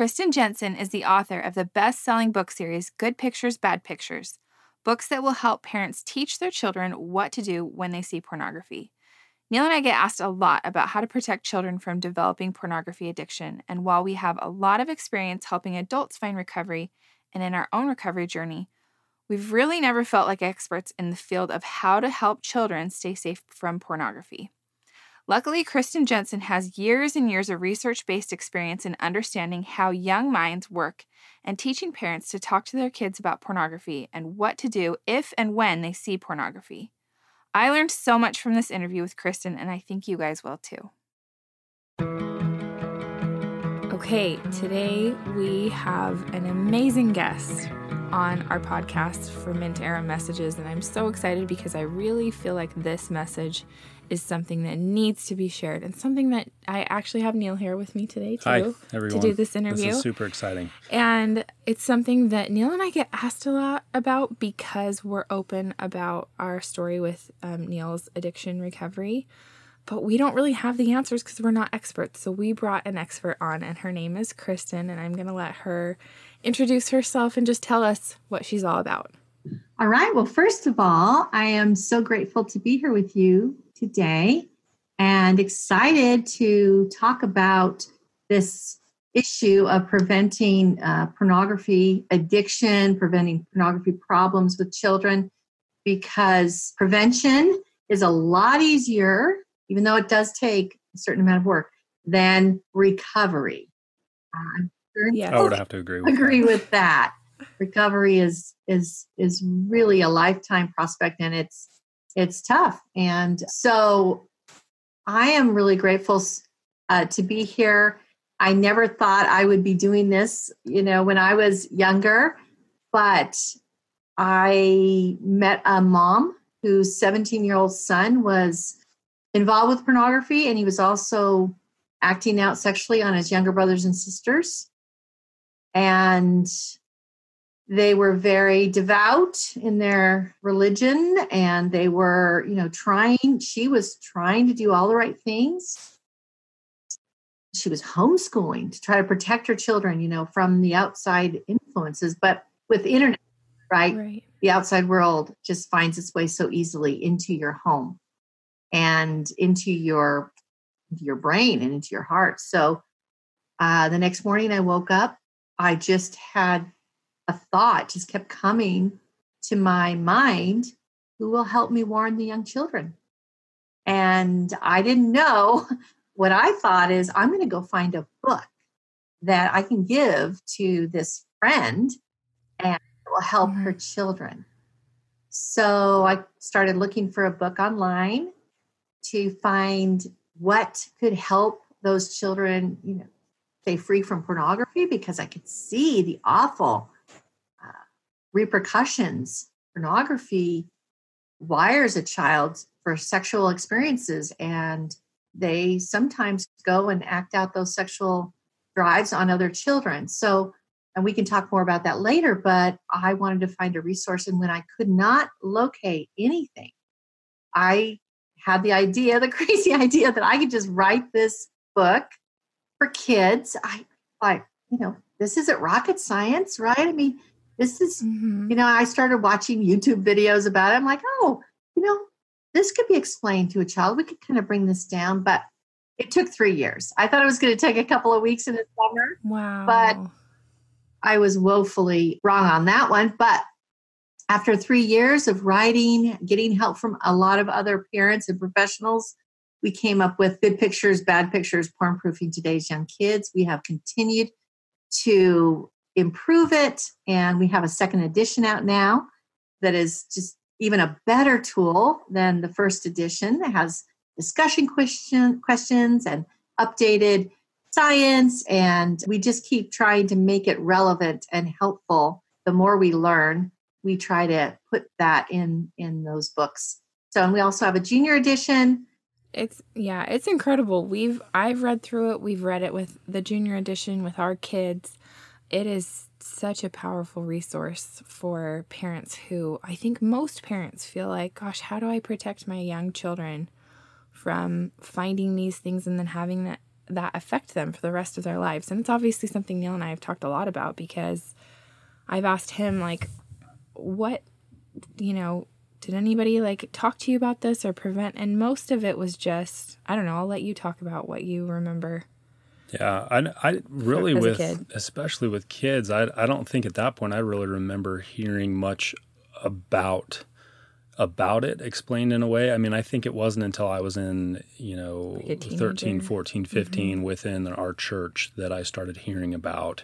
Kristen Jenson is the author of the best selling book series Good Pictures, Bad Pictures, books that will help parents teach their children what to do when they see pornography. Neil and I get asked a lot about how to protect children from developing pornography addiction, and while we have a lot of experience helping adults find recovery and in our own recovery journey, we've really never felt like experts in the field of how to help children stay safe from pornography. Luckily, Kristen Jenson has years and years of research based experience in understanding how young minds work and teaching parents to talk to their kids about pornography and what to do if and when they see pornography. I learned so much from this interview with Kristen, and I think you guys will too. Okay, today we have an amazing guest on our podcast for Mint Arrow Messages, and I'm so excited because I really feel like this message is something that needs to be shared and something that I actually have Neil here with me today too Hi, everyone. to do this interview. This is super exciting. And it's something that Neil and I get asked a lot about because we're open about our story with um, Neil's addiction recovery. But we don't really have the answers because we're not experts. So we brought an expert on, and her name is Kristen. And I'm going to let her introduce herself and just tell us what she's all about. All right. Well, first of all, I am so grateful to be here with you today and excited to talk about this issue of preventing uh, pornography addiction, preventing pornography problems with children, because prevention is a lot easier, even though it does take a certain amount of work, than recovery. Uh, yes. I would have to agree with agree that. with that. Recovery is is is really a lifetime prospect, and it's it's tough. And so I am really grateful uh, to be here. I never thought I would be doing this, you know, when I was younger, but I met a mom whose 17 year old son was involved with pornography and he was also acting out sexually on his younger brothers and sisters. And they were very devout in their religion and they were you know trying she was trying to do all the right things she was homeschooling to try to protect her children you know from the outside influences but with internet right, right. the outside world just finds its way so easily into your home and into your your brain and into your heart. So uh, the next morning i woke up i just had a thought just kept coming to my mind who will help me warn the young children? And i didn't know what i thought is i'm going to go find a book that i can give to this friend and it will help her children. So i started looking for a book online to find what could help those children you know stay free from pornography because i could see the awful uh, repercussions. Pornography wires a child for sexual experiences, and they sometimes go and act out those sexual drives on other children. So, and we can talk more about that later, but I wanted to find a resource, and when I could not locate anything, I had the idea, the crazy idea that I could just write this book for kids. I like, you know, this isn't rocket science, right? I mean, this is, mm-hmm. you know, I started watching YouTube videos about it. I'm like, oh, you know, this could be explained to a child. We could kind of bring this down, but it took three years. I thought it was going to take a couple of weeks in the summer. Wow. But I was woefully wrong on that one. But after three years of writing, getting help from a lot of other parents and professionals, we came up with good pictures, bad pictures, porn proofing today's young kids. We have continued to improve it. And we have a second edition out now that is just even a better tool than the first edition. It has discussion question, questions and updated science. And we just keep trying to make it relevant and helpful. The more we learn, we try to put that in in those books. So and we also have a junior edition. It's yeah, it's incredible. We've I've read through it. We've read it with the junior edition with our kids it is such a powerful resource for parents who I think most parents feel like, gosh, how do I protect my young children from finding these things and then having that that affect them for the rest of their lives? And it's obviously something Neil and I have talked a lot about because I've asked him, like, what, you know, did anybody like talk to you about this or prevent? And most of it was just, I don't know, I'll let you talk about what you remember. Yeah, I, I really with especially with kids, I I don't think at that point I really remember hearing much about about it explained in a way. I mean, I think it wasn't until I was in, you know, like 13, 14, 15 mm-hmm. within our church that I started hearing about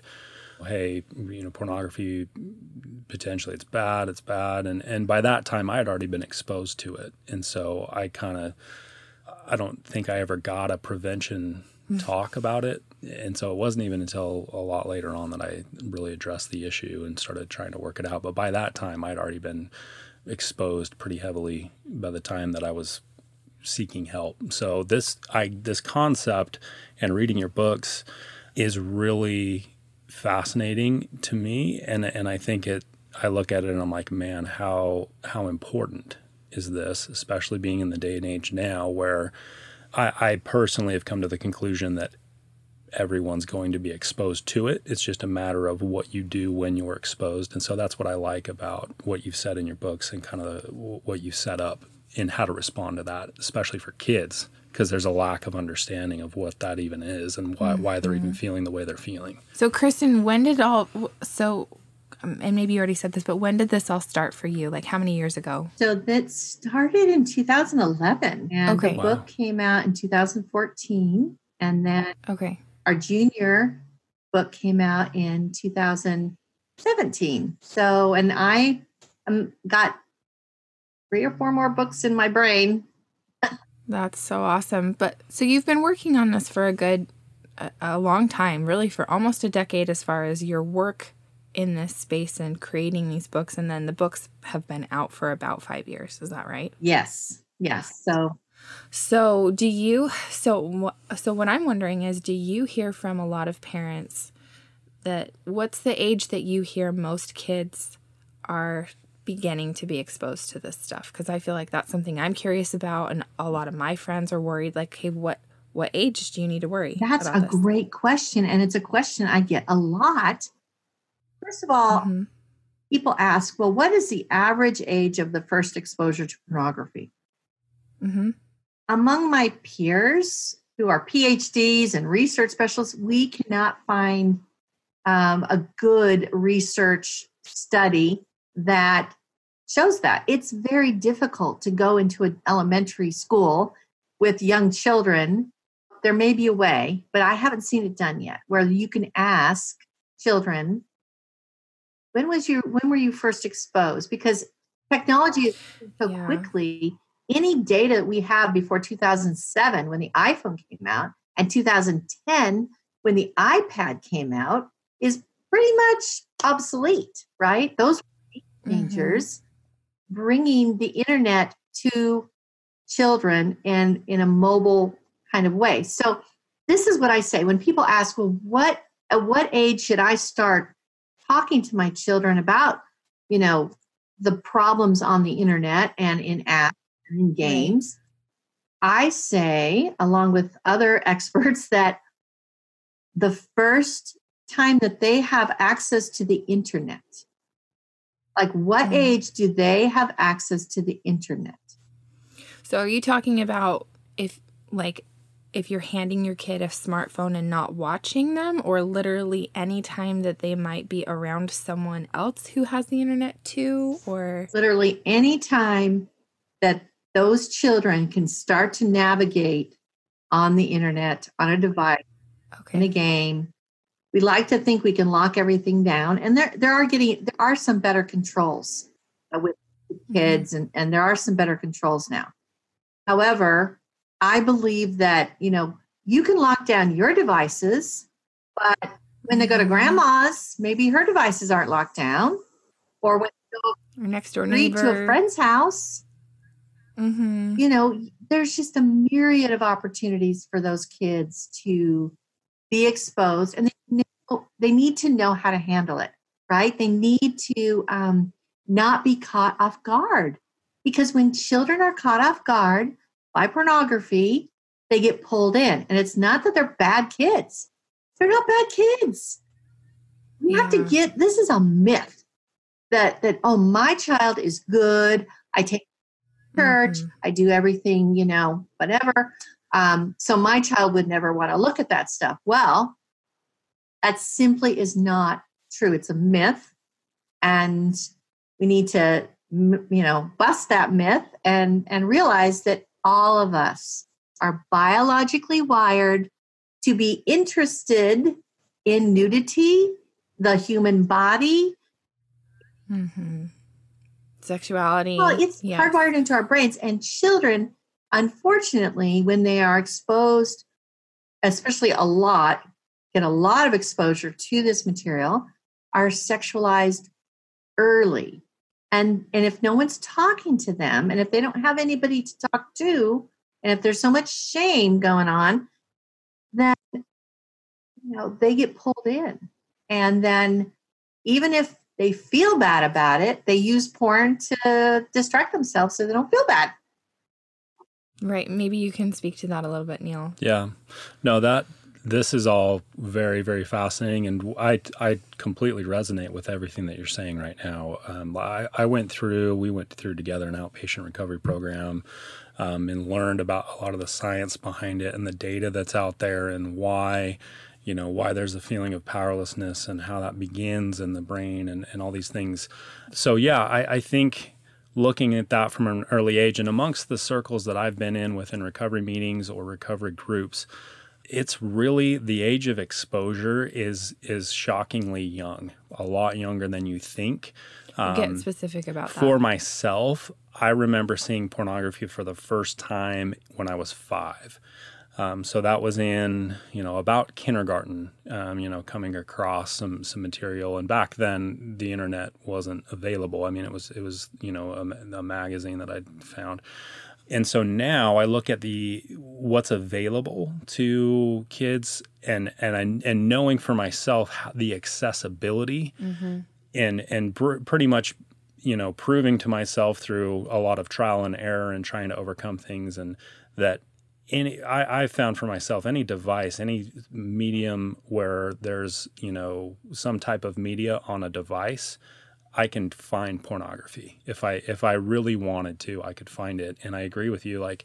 hey, you know, pornography potentially it's bad, it's bad, and and by that time I had already been exposed to it, and so I kind of, I don't think I ever got a prevention mm. talk about it, and so it wasn't even until a lot later on that I really addressed the issue and started trying to work it out. But by that time, I'd already been exposed pretty heavily by the time that I was seeking help. So this I this concept and reading your books is really fascinating to me, and and I think it. I look at it and I'm like, man, how how important is this, especially being in the day and age now, where I, I personally have come to the conclusion that everyone's going to be exposed to it. It's just a matter of what you do when you're exposed. And so that's what I like about what you've said in your books and kind of what you set up in how to respond to that, especially for kids because there's a lack of understanding of what that even is and why, mm-hmm. why they're even mm-hmm. feeling the way they're feeling. So, Kristen, when did all so, um, and maybe you already said this, but when did this all start for you? Like how many years ago? So that started in 2011, and okay. the wow. book came out in 2014, and then okay, our junior book came out in 2017. So, and I um, got three or four more books in my brain that's so awesome. But so you've been working on this for a good a, a long time, really for almost a decade as far as your work in this space and creating these books and then the books have been out for about 5 years. Is that right? Yes. Yes. So so do you so so what I'm wondering is do you hear from a lot of parents that what's the age that you hear most kids are beginning to be exposed to this stuff because I feel like that's something I'm curious about and a lot of my friends are worried like hey what what age do you need to worry That's a this? great question and it's a question I get a lot. First of all, mm-hmm. people ask, well what is the average age of the first exposure to pornography? Mm-hmm. Among my peers who are PhDs and research specialists, we cannot find um, a good research study that shows that. It's very difficult to go into an elementary school with young children. There may be a way but i haven't seen it done yet where you can ask children when was your when were you first exposed? Because technology is so yeah. quickly. Any data that we have before 2007 when the iphone came out and 2010 when the ipad came out is pretty much obsolete right? Those teenagers mm-hmm. bringing the internet to children and in a mobile kind of way. So this is what I say when people ask, well, what at what age should I start talking to my children about, you know, the problems on the internet and in apps and in games? I say, along with other experts, that the first time that they have access to the internet like, what mm. age do they have access to the internet? So, are you talking about if, like, if you're handing your kid a smartphone and not watching them, or literally any time that they might be around someone else who has the internet too, or literally any time that those children can start to navigate on the internet, on a device, okay. in a game, we like to think we can lock everything down and there there are getting there are some better controls uh, with mm-hmm. kids and and there are some better controls now however i believe that you know you can lock down your devices but when they go to mm-hmm. grandma's maybe her devices aren't locked down or when they go or next door neighbor to a friend's house mm-hmm. you know there's just a myriad of opportunities for those kids to be exposed and they they need to know how to handle it right they need to um, not be caught off guard because when children are caught off guard by pornography they get pulled in. And it's not that they're bad kids, they're not bad kids. We yeah. have to get this is a myth that that oh my child is good. I take church, mm-hmm. I do everything, you know, whatever. Um, so my child would never want to look at that stuff. Well, that simply is not true. It's a myth, and we need to, you know, bust that myth and and realize that all of us are biologically wired to be interested in nudity, the human body, mm-hmm. sexuality. Well, it's yes. hardwired into our brains, and children, unfortunately, when they are exposed, especially a lot, get a lot of exposure to this material, are sexualized early. And, and if no one's talking to them, and if they don't have anybody to talk to, and if there's so much shame going on, then you know they get pulled in. And then even if they feel bad about it, they use porn to distract themselves so they don't feel bad. Right. Maybe you can speak to that a little bit, Neil. Yeah. No, that this is all very very fascinating and i i completely resonate with everything that you're saying right now. Um, I, I went through we went through together an outpatient recovery program um, and learned about a lot of the science behind it and the data that's out there and why you know why there's a feeling of powerlessness and how that begins in the brain and, and all these things. So yeah I, I think looking at that from an early age and amongst the circles that i've been in within recovery meetings or recovery groups it's really the age of exposure is is shockingly young, a lot younger than you think. Um, Get specific about that. For myself, I remember seeing pornography for the first time when I was five. Um, so that was in you know about kindergarten. Um, you know, coming across some some material, and back then the internet wasn't available. I mean, it was it was you know a, a magazine that I found. And so now I look at the what's available to kids and and I, and knowing for myself how, the accessibility mm-hmm. and and pr- pretty much you know proving to myself through a lot of trial and error and trying to overcome things and that any I, I found for myself any device any medium where there's you know some type of media on a device I can find pornography. If I if I really wanted to, I could find it. And I agree with you like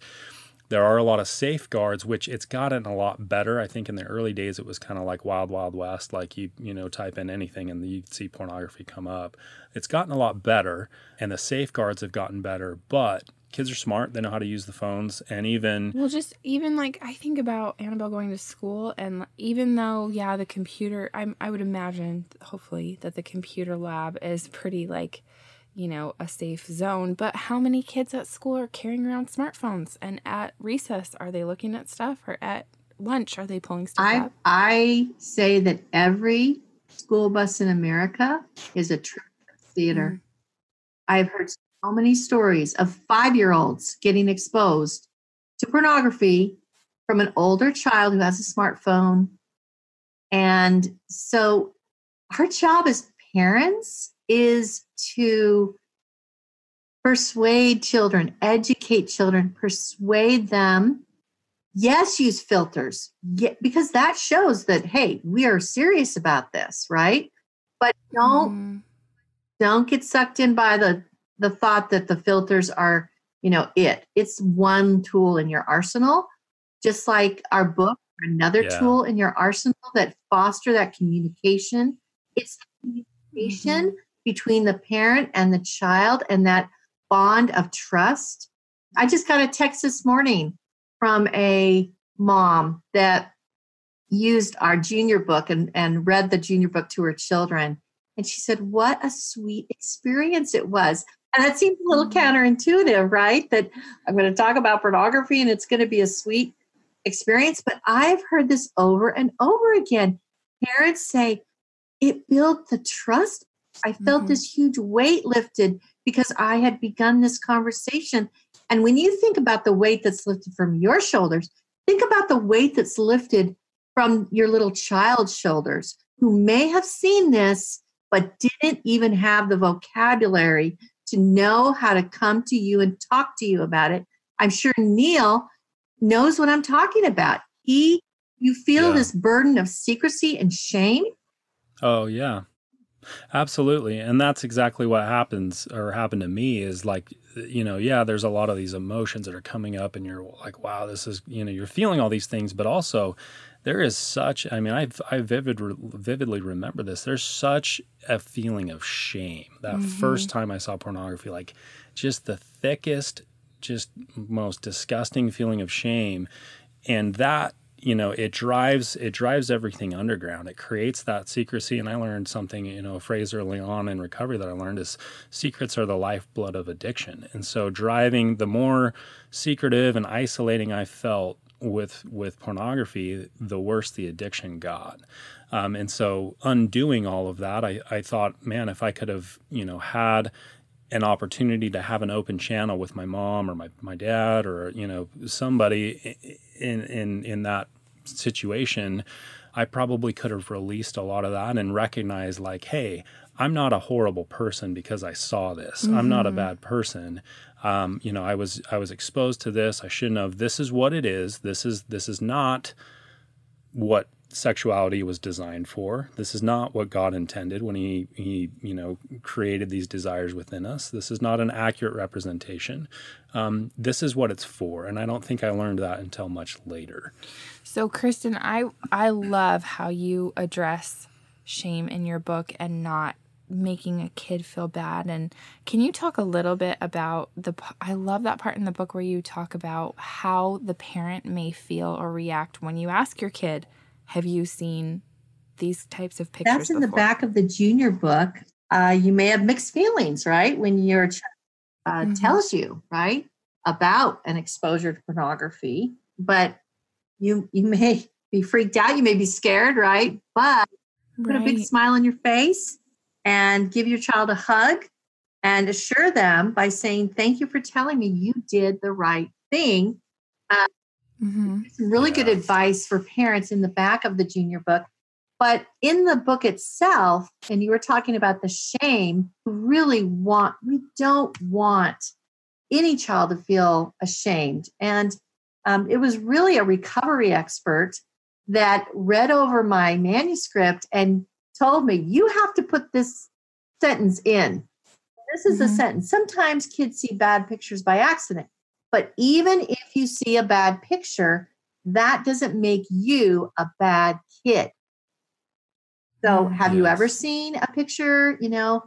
there are a lot of safeguards which it's gotten a lot better. I think in the early days it was kind of like wild wild west like you you know type in anything and you'd see pornography come up. It's gotten a lot better and the safeguards have gotten better but kids are smart. They know how to use the phones and even well just even like i think about annabelle going to school and even though yeah the computer i i would imagine hopefully that the computer lab is pretty like you know a safe zone but how many kids at school are carrying around smartphones and at recess are they looking at stuff or at lunch are they pulling stuff i up? i say that every school bus in america is a theater mm. i've heard so many stories of five year olds getting exposed to pornography from an older child who has a smartphone. And so, our job as parents is to persuade children, educate children, persuade them. Yes, use filters yeah, because that shows that, hey, we are serious about this, right? But don't. Mm. Don't get sucked in by the the thought that the filters are, you know, it. It's one tool in your arsenal, just like our book, another yeah. tool in your arsenal that foster that communication. It's communication mm-hmm. Between the parent and the child and that bond of trust. I just got a text this morning from a mom that used our junior book and, and read the junior book to her children. And she said, What a sweet experience it was. And that seems a little mm-hmm. counterintuitive, right? That I'm going to talk about pornography and it's going to be a sweet experience. But I've heard this over and over again. Parents say, it built the trust. I felt mm-hmm. this huge weight lifted because I had begun this conversation. And when you think about the weight that's lifted from your shoulders, think about the weight that's lifted from your little child's shoulders who may have seen this but didn't even have the vocabulary to know how to come to you and talk to you about it. I'm sure Neil knows what I'm talking about. He, you feel yeah. this burden of secrecy and shame. Oh, yeah. Absolutely. And that's exactly what happens or happened to me is like, you know, yeah, there's a lot of these emotions that are coming up and you're like, wow, this is, you know, you're feeling all these things, but also there is such, I mean, I, I vivid, vividly remember this. There's such a feeling of shame. That mm-hmm. first time I saw pornography, like just the thickest, just most disgusting feeling of shame. And that you know it drives it drives everything underground. It creates that secrecy. And i learned something you know a phrase early on in recovery that i learned is secrets are the lifeblood of addiction. And so driving the more secretive and isolating i felt with with pornography the worse the addiction got. Um, and so undoing all of that I, I thought man if i could have you know had an opportunity to have an open channel with my mom or my, my dad or you know somebody in in in that situation I probably could have released a lot of that and recognized like hey I'm not a horrible person because I saw this mm-hmm. I'm not a mm-hmm. bad person um, you know I was I was exposed to this I shouldn't have this is what it is this is this is not what sexuality was designed for. This is not what God intended when he he you know created these desires within us. This is not an accurate representation. Um, this is what it's for, and I don't think I learned that until much later. So, Kristen, I I love how you address shame in your book and not making a kid feel bad and can you talk a little bit about the I love that part in the book where you talk about how the parent may feel or react when you ask your kid have you seen these types of pictures? That's in before? the back of the junior book. Uh, you may have mixed feelings, right? When your child uh, mm-hmm. tells you, right, about an exposure to pornography, but you you may be freaked out, you may be scared, right? But put right. a big smile on your face and give your child a hug and assure them by saying, "Thank you for telling me you did the right thing." Uh, Mm-hmm. Some really yeah. good advice for parents in the back of the junior book. But in the book itself, and you were talking about the shame, we really want, we don't want any child to feel ashamed. And um, it was really a recovery expert that read over my manuscript and told me, you have to put this sentence in. This is mm-hmm. a sentence. Sometimes kids see bad pictures by accident. But even if you see a bad picture, that doesn't make you a bad kid. So, mm, have yes. you ever seen a picture, you know,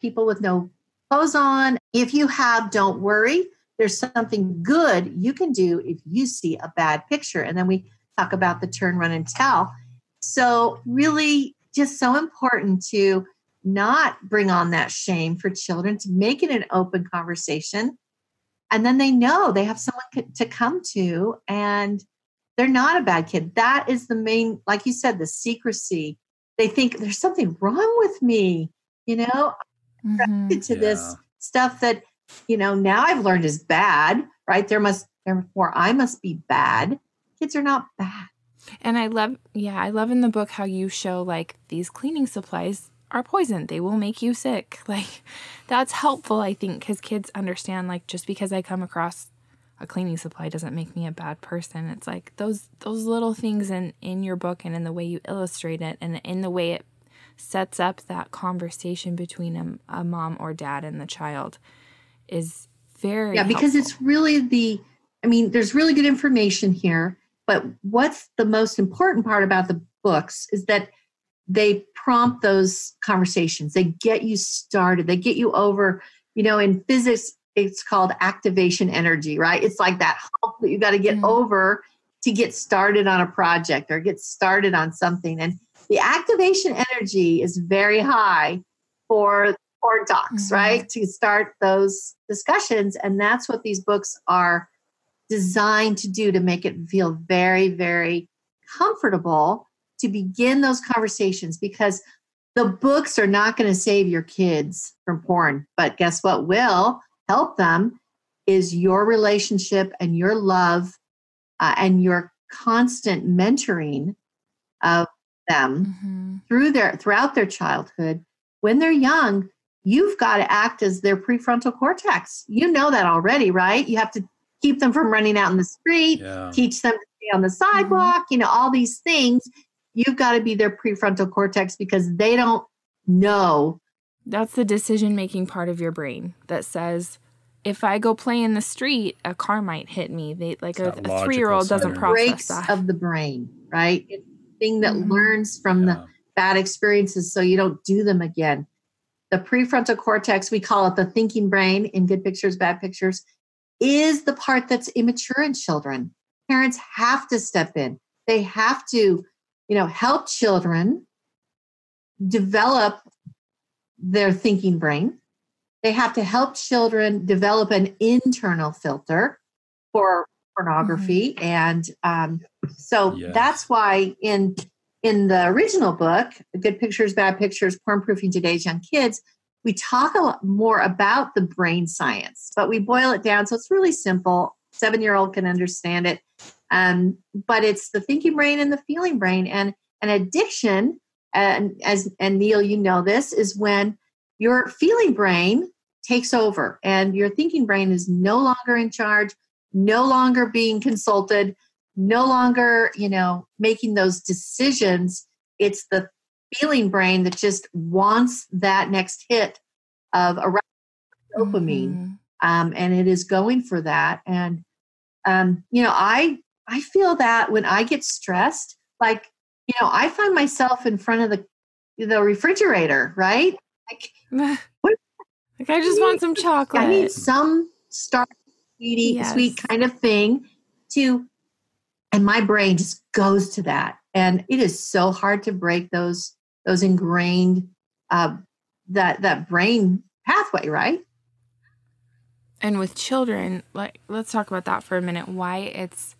people with no clothes on? If you have, don't worry. There's something good you can do if you see a bad picture. And then we talk about the turn, run, and tell. So, really, just so important to not bring on that shame for children, to make it an open conversation and then they know they have someone to come to and they're not a bad kid. That is the main like you said the secrecy. They think there's something wrong with me you know? Mm-hmm. to yeah. this stuff that you know now i've learned is bad right? There must therefore i must be bad. Kids are not bad. And i love yeah i love in the book how you show like these cleaning supplies are poison. They will make you sick. Like that's helpful, I think, because kids understand like just because I come across a cleaning supply doesn't make me a bad person. It's like those those little things in in your book and in the way you illustrate it and in the way it sets up that conversation between a, a mom or dad and the child is very yeah because helpful. it's really the i mean there's really good information here but what's the most important part about the books is that they prompt those conversations. They get you started. They get you over you know in physics it's called activation energy right? It's like that hump that you got to get mm-hmm. over to get started on a project or get started on something. And the activation energy is very high for for docs mm-hmm. right? To start those discussions. And that's what these books are designed to do to make it feel very very comfortable to begin those conversations because the books are not going to save your kids from porn. But guess what will help them is your relationship and your love uh, and your constant mentoring of them mm-hmm. through their throughout their childhood when they're young you've got to act as their prefrontal cortex you know that already right you have to keep them from running out in the street, yeah. teach them to stay on the mm-hmm. sidewalk, mm-hmm. you know, all these things. You've got to be their prefrontal cortex because they don't know. That's the decision making part of your brain that says, if I go play in the street, a car might hit me. They like a, a three year old doesn't process Breaks that. of the brain, right? It's the thing that mm-hmm. learns from yeah. the bad experiences so you don't do them again. The prefrontal cortex, we call it the thinking brain in good pictures, bad pictures, is the part that's immature in children. Parents have to step in. They have to, you know, help children develop their thinking brain. They have to help children develop an internal filter for pornography, mm-hmm. and um, so yes. that's why in in the original book, Good Pictures, Bad Pictures, Porn Proofing Today's Young Kids, we talk a lot more about the brain science, but we boil it down so it's really simple. Seven year old can understand it. Um, but it's the thinking brain and the feeling brain. And an addiction, and as and Neil, you know this, is when your feeling brain takes over and your thinking brain is no longer in charge, no longer being consulted, no longer, you know, making those decisions. It's the feeling brain that just wants that next hit of a dopamine mm-hmm. um, and it is going for that and um, you know i i feel that when i get stressed like you know i find myself in front of the the refrigerator right like what, like i just want some chocolate i need some star sweetie yes. sweet kind of thing to and my brain just goes to that and it is so hard to break those those ingrained uh, that that brain pathway, right? And with children, like let's talk about that for a minute. Why it's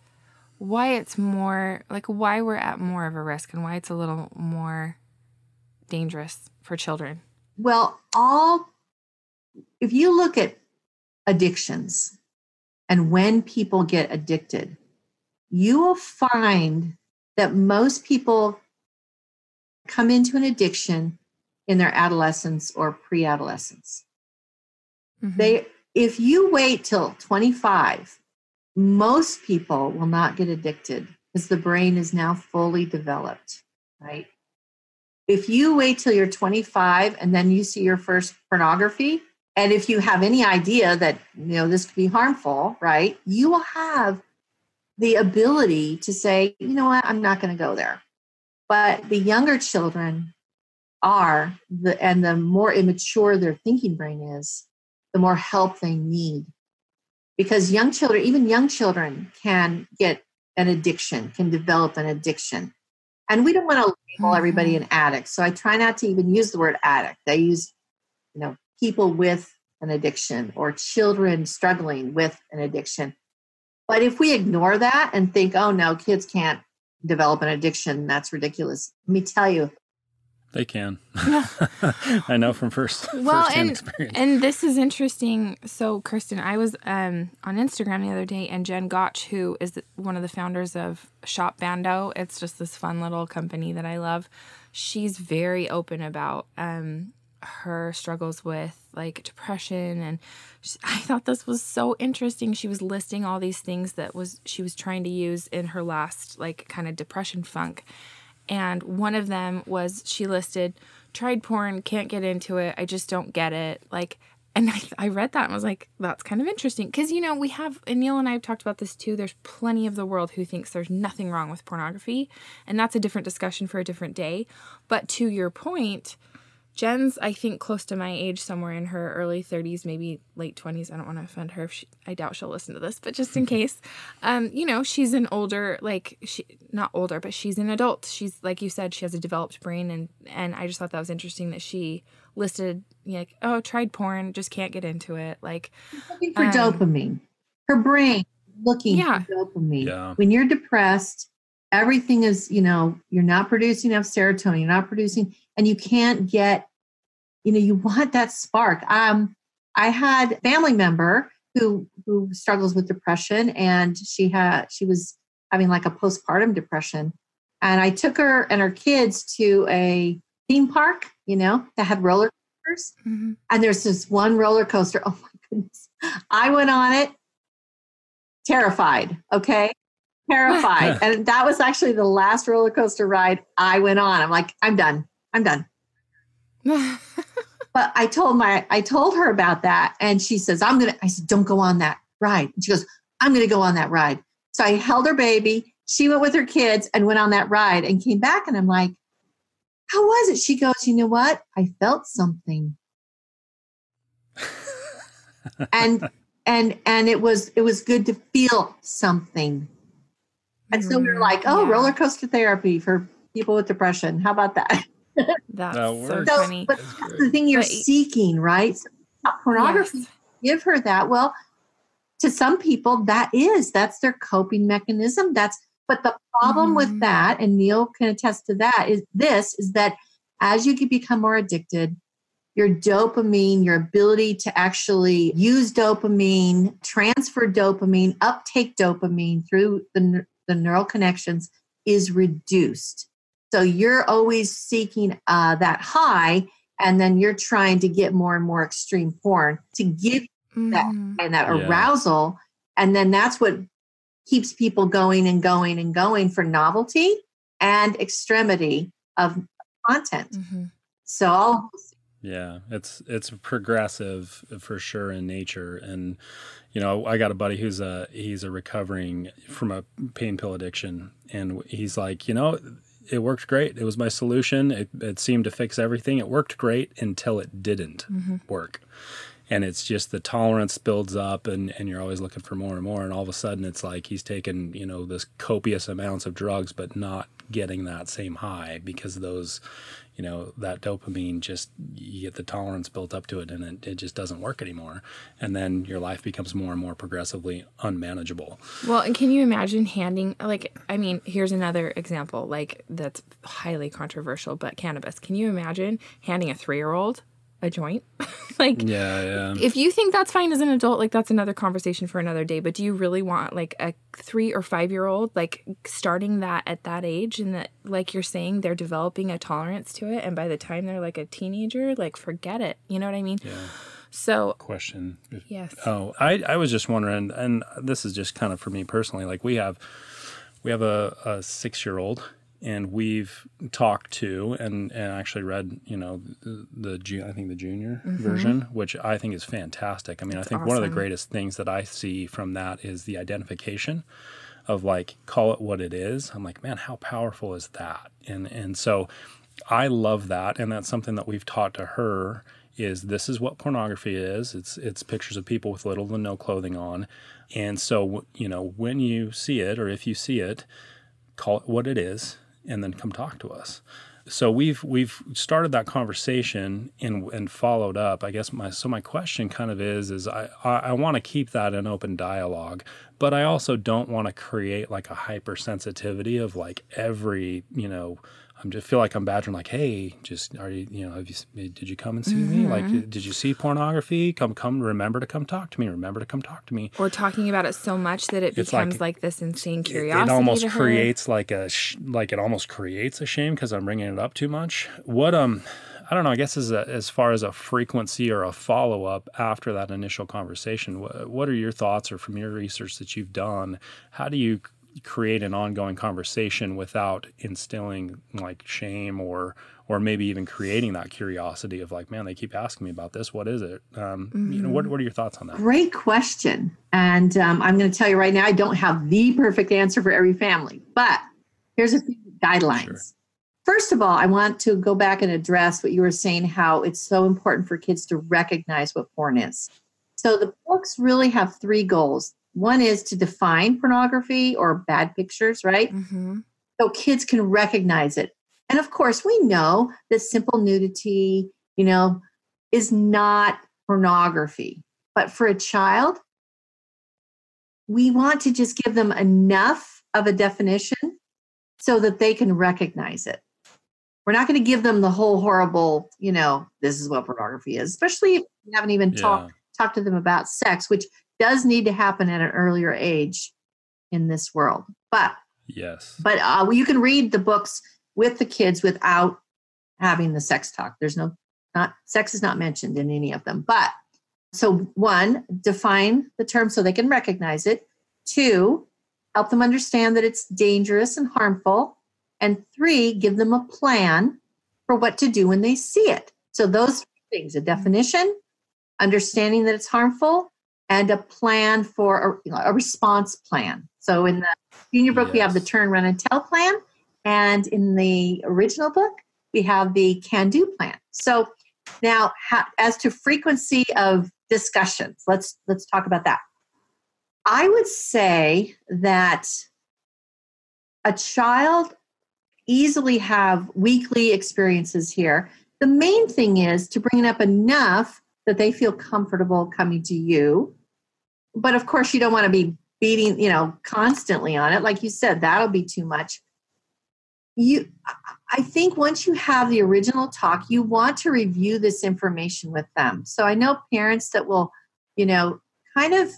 why it's more like why we're at more of a risk and why it's a little more dangerous for children. Well, all if you look at addictions and when people get addicted, you will find that most people come into an addiction in their adolescence or pre-adolescence. Mm-hmm. They if you wait till 25, most people will not get addicted because the brain is now fully developed, right? If you wait till you're 25 and then you see your first pornography, and if you have any idea that you know this could be harmful, right? You will have the ability to say, you know what, I'm not going to go there. But the younger children are, the, and the more immature their thinking brain is, the more help they need. Because young children, even young children, can get an addiction, can develop an addiction. And we don't want to label mm-hmm. everybody an addict. So I try not to even use the word addict. I use, you know, people with an addiction or children struggling with an addiction. But if we ignore that and think, oh no, kids can't develop an addiction. That's ridiculous. Let me tell you. They can. I know from first well, and experience. and this is interesting. So, Kirsten, I was um, on Instagram the other day, and Jen Gotch, who is one of the founders of Shop Bando, it's just this fun little company that I love. She's very open about um, her struggles with like depression and she, I thought this was so interesting. She was listing all these things that was she was trying to use in her last like kind of depression funk. And one of them was she listed tried porn, can't get into it. I just don't get it. Like and I, I read that and was like, that's kind of interesting. Because, you know, we have, and Neil and I have talked about this too. There's plenty of the world who thinks there's nothing wrong with pornography. And that's a different discussion for a different day. But to your point, Jen's, I think, close to my age, somewhere in her early 30s, maybe late 20s. I don't want to offend her. If she, I doubt she'll listen to this, but just in case, um, you know, she's an older, like, she not older, but she's an adult. She's like you said, she has a developed brain, and and I just thought that was interesting that she listed like, oh, tried porn, just can't get into it. Like, looking for um, dopamine. Her brain looking yeah. for dopamine. Yeah. When you're depressed, everything is, you know, you're not producing enough serotonin, you're not producing and you can't get you know you want that spark um i had family member who who struggles with depression and she had she was having like a postpartum depression and i took her and her kids to a theme park you know that had roller coasters mm-hmm. and there's this one roller coaster oh my goodness i went on it terrified. Okay. Terrified. and that was actually the last roller coaster ride I went on. I'm like, I'm done. I'm done. but I told my I told her about that and she says, I'm gonna, I said, don't go on that ride. And she goes, I'm gonna go on that ride. So I held her baby. She went with her kids and went on that ride and came back. And I'm like, how was it? She goes, you know what? I felt something. and and and it was it was good to feel something. And so we are mm, like, oh, yeah. roller coaster therapy for people with depression. How about that? That's that so funny. But that's the thing you're but, seeking, right? So pornography. Yes. Give her that. Well, to some people, that is that's their coping mechanism. That's but the problem mm. with mm-hmm. that, and Neil can attest to that, is this: is that as you become more addicted, your dopamine, your ability to actually use dopamine, transfer dopamine, uptake dopamine through the, the neural connections is reduced. So you're always seeking uh, that high, and then you're trying to get more and more extreme porn to give mm. that and that yeah. arousal, and then that's what keeps people going and going and going for novelty and extremity of content. Mm-hmm. So all yeah, it's it's progressive for sure in nature, and you know I got a buddy who's a he's a recovering from a pain pill addiction, and he's like, you know, it worked great. It was my solution. It, it seemed to fix everything. It worked great until it didn't mm-hmm. work, and it's just the tolerance builds up, and and you're always looking for more and more, and all of a sudden it's like he's taken you know this copious amounts of drugs, but not getting that same high because those you know that dopamine just you get the tolerance built up to it and it, it just doesn't work anymore. And then your life becomes more and more progressively unmanageable. Well and can you imagine handing like i mean here's another example like that's highly controversial but cannabis. Can you imagine handing a three-year-old a joint. like, yeah, yeah. If you think that's fine as an adult, like that's another conversation for another day. But do you really want like a three or five year old like starting that at that age, and that like you're saying they're developing a tolerance to it, and by the time they're like a teenager, like forget it. You know what I mean? Yeah. So question. Yes. Oh, I I was just wondering, and this is just kind of for me personally. Like we have we have a, a six year old and we've talked to and, and actually read, you know, the, the I think the junior mm-hmm. version, which I think is fantastic. I mean, That's I think awesome. one of the greatest things that I see from that is the identification of like call it what it is. I'm like, man, how powerful is that? And and so I love that, and that's something that we've taught to her is this is what pornography is. It's it's pictures of people with little to no clothing on, and so you know when you see it or if you see it, call it what it is and then come talk to us. So we've we've started that conversation and and followed up. I guess my so my question kind of is is I I, I want to keep that an open dialogue, but I also don't want to create like a hypersensitivity of like every you know I'm just feel like I'm badgering, like, hey, just are you, you know, have you, did you come and see mm-hmm. me? Like, did you see pornography? Come, come, remember to come talk to me. Remember to come talk to me. Or talking about it so much that it it's becomes like, like, this insane curiosity. It, almost creates like a, sh- like it almost creates a shame because I'm bringing it up too much. What, um, I don't know. I guess as a, as far as a frequency or a follow up after that initial conversation, what, what are your thoughts, or from your research that you've done? How do you create an ongoing conversation without instilling like shame or or maybe even creating that curiosity of like man they keep asking me about this what is it um, mm-hmm. you know what, mm-hmm. what are your thoughts on that great question and um, i'm going to tell you right now i don't have the perfect answer for every family but here's a few guidelines sure. first of all i want to go back and address what you were saying how it's so important for kids to recognize what porn is so the books really have three goals one is to define pornography or bad pictures, right? Mm-hmm. So kids can recognize it. And of course, we know that simple nudity, you know, is not pornography. But for a child, we want to just give them enough of a definition so that they can recognize it. We're not going to give them the whole horrible, you know, this is what pornography is, especially if we haven't even yeah. talked talked to them about sex, which does need to happen at an earlier age in this world. But yes, but uh, you can read the books with the kids without having the sex talk. There's no not sex is not mentioned in any of them. But so one, define the term so they can recognize it. Two, help them understand that it's dangerous and harmful. And three, give them a plan for what to do when they see it. So those things, a definition, understanding that it's harmful, and a plan for a, you know, a response plan. So in the junior book, yes. we have the turn, run, and tell plan. And in the original book, we have the can do plan. So now, as to frequency of discussions, let's let's talk about that. I would say that a child easily have weekly experiences here. The main thing is to bring it up enough that they feel comfortable coming to you. But of course, you don't want to be beating, you know, constantly on it. Like you said, that'll be too much. You, I think once you have the original talk, you want to review this information with them. So I know parents that will, you know, kind of,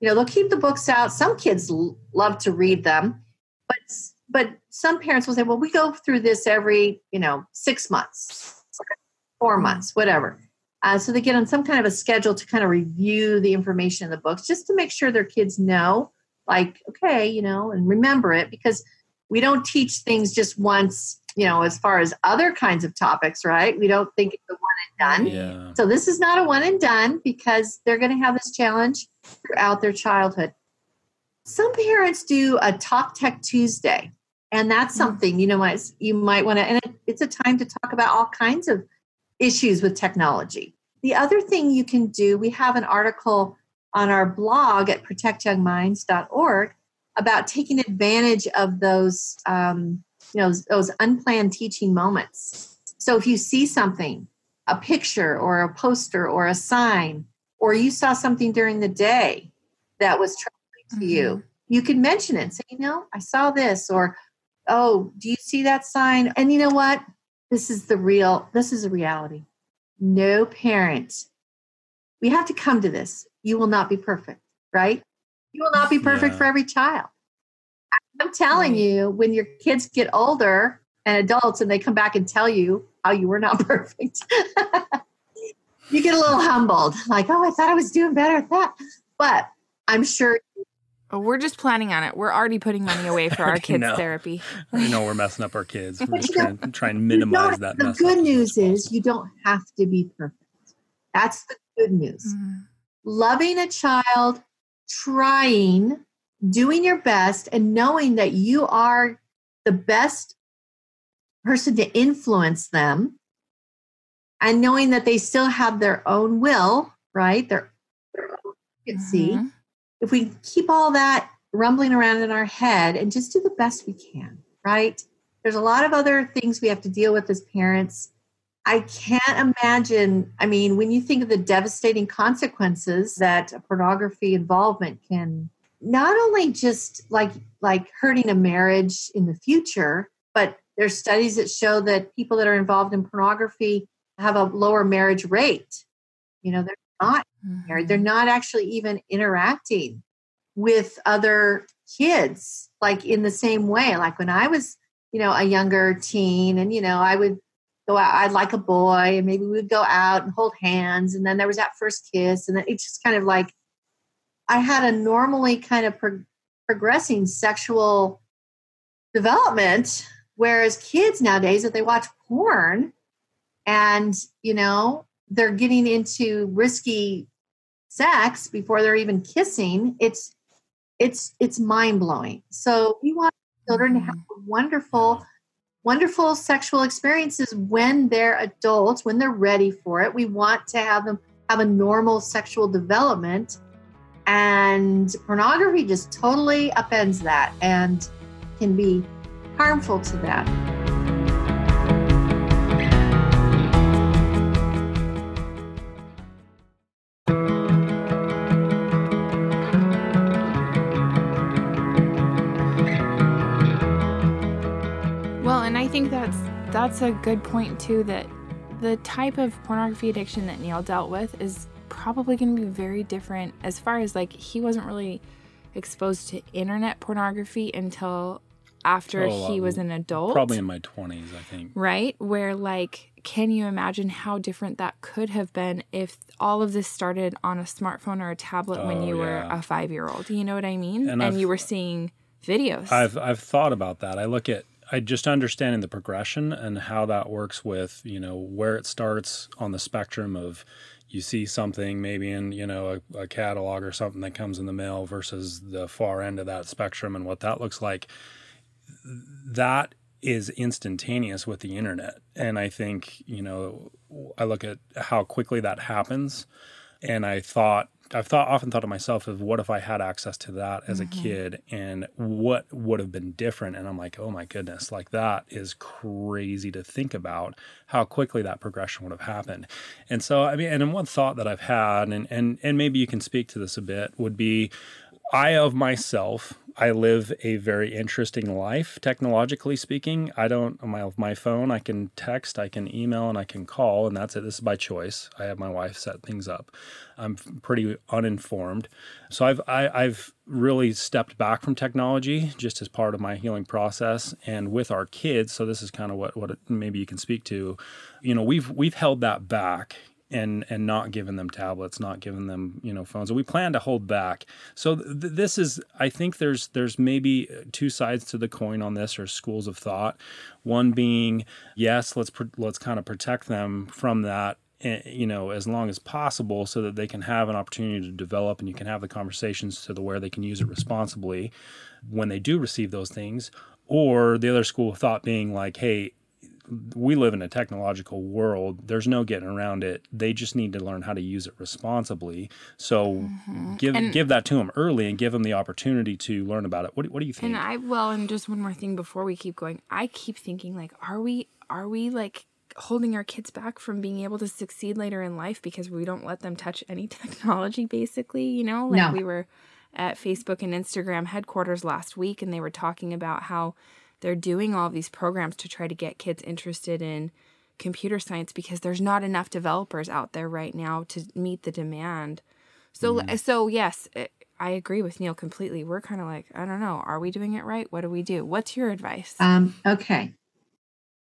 you know, they'll keep the books out. Some kids love to read them, but but some parents will say, well, we go through this every, you know, six months, four months, whatever. Uh, so they get on some kind of a schedule to kind of review the information in the books just to make sure their kids know, like, okay, you know, and remember it because we don't teach things just once, you know, as far as other kinds of topics, right? We don't think it's a one and done. Yeah. So this is not a one and done because they're going to have this challenge throughout their childhood. Some parents do a Talk Tech Tuesday, and that's mm-hmm. something you know you might want to. And it's a time to talk about all kinds of issues with technology. The other thing you can do, we have an article on our blog at protectyoungminds.org about taking advantage of those, um, you know, those unplanned teaching moments. So if you see something, a picture or a poster or a sign, or you saw something during the day that was troubling to mm-hmm. you, you can mention it. Say, you know, I saw this, or oh, do you see that sign? And you know what? This is the real, this is a reality. No parent, we have to come to this. You will not be perfect, right? You will not be perfect yeah. for every child. I'm telling you, when your kids get older and adults and they come back and tell you how you were not perfect, you get a little humbled. Like, oh, I thought I was doing better at that. But I'm sure Oh, we're just planning on it. We're already putting money away for our kids' know. therapy. I know we're messing up our kids. We're just trying, trying to minimize that. The good news is you don't have to be perfect. That's the good news. Mm-hmm. Loving a child, trying, doing your best, and knowing that you are the best person to influence them, and knowing that they still have their own will, right? Their, their own agency. Mm-hmm if we keep all that rumbling around in our head and just do the best we can, right? There's a lot of other things we have to deal with as parents. I can't imagine, I mean, when you think of the devastating consequences that pornography involvement can not only just like like hurting a marriage in the future, but there's studies that show that people that are involved in pornography have a lower marriage rate. You know, they're not mm-hmm. married. They're not actually even interacting with other kids like in the same way. Like when I was, you know, a younger teen and, you know, I would go out, I'd like a boy and maybe we would go out and hold hands. And then there was that first kiss. And then it's just kind of like I had a normally kind of pro- progressing sexual development. Whereas kids nowadays, if they watch porn and, you know, they're getting into risky sex before they're even kissing it's it's it's mind-blowing. So we want children to have mm-hmm. wonderful wonderful sexual experiences when they're adults when they're ready for it. We want to have them have a normal sexual development and pornography just totally upends that and can be harmful to that that's a good point too that the type of pornography addiction that Neil dealt with is probably going to be very different as far as like he wasn't really exposed to internet pornography until after oh, he was uh, an adult. Probably in my 20s, I think. Right? Where like can you imagine how different that could have been if all of this started on a smartphone or a tablet oh, when you were a five year old? You know what I mean? And, and you were seeing videos. I've I've thought about that. I look at I just understanding the progression and how that works with you know where it starts on the spectrum of you see something maybe in you know a, a, catalog or something that comes in the mail versus the far end of that spectrum and what that looks like that is instantaneous with the internet. And i think you know i look at how quickly that happens. And i thought I've thought often thought to myself of what if I had access to that as mm-hmm. a kid and what would have been different and I'm like oh my goodness like that is crazy to think about how quickly that progression would have happened and so I mean and one thought that I've had and and and maybe you can speak to this a bit would be I of myself I live a very interesting life, technologically speaking. I don't my my phone. I can text, I can email, and I can call, and that's it. This is by choice. I have my wife set things up. I'm pretty uninformed, so I've I, have i have really stepped back from technology just as part of my healing process, and with our kids. So this is kind of what what it, maybe you can speak to. You know, we've we've held that back and and not giving them tablets, not giving them you know phones. We plan to hold back. So th- this is, I think there's there's maybe two sides to the coin on this, or schools of thought. One being yes, let's pr- let's kind of protect them from that eh, you know as long as possible so that they can have an opportunity to develop and you can have the conversations to the where they can use it responsibly when they do receive those things or the other school of thought being like hey we live in a technological world. There's no getting around it. They just need to learn how to use it responsibly. So mm-hmm. give and, give that to them early and give them the opportunity to learn about it. What, what do you think? And I well, and just one more thing before we keep going. I keep thinking like, are we are we like holding our kids back from being able to succeed later in life because we don't let them touch any technology? Basically, you know, like no. we were at Facebook and Instagram headquarters last week, and they were talking about how they're doing all these programs to try to get kids interested in computer science because there's not enough developers out there right now to meet the demand. So mm. so yes, eh, I agree with Neil completely. We're kind of like, I don't know, are we doing it right? What do we do? What's your advice? Um okay.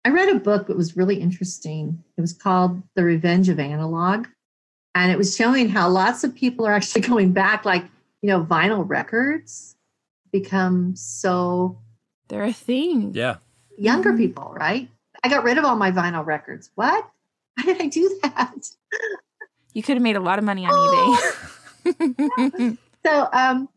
I read a book that was really interesting. It was called The Revenge of Analog. And it was showing how lots of people are actually going back, like, you know, vinyl records become so they're a thing. Yeah. Younger people, right? I got rid of all my vinyl records. What? Why did I do that? You could have made a lot of money on oh. eBay. so, um,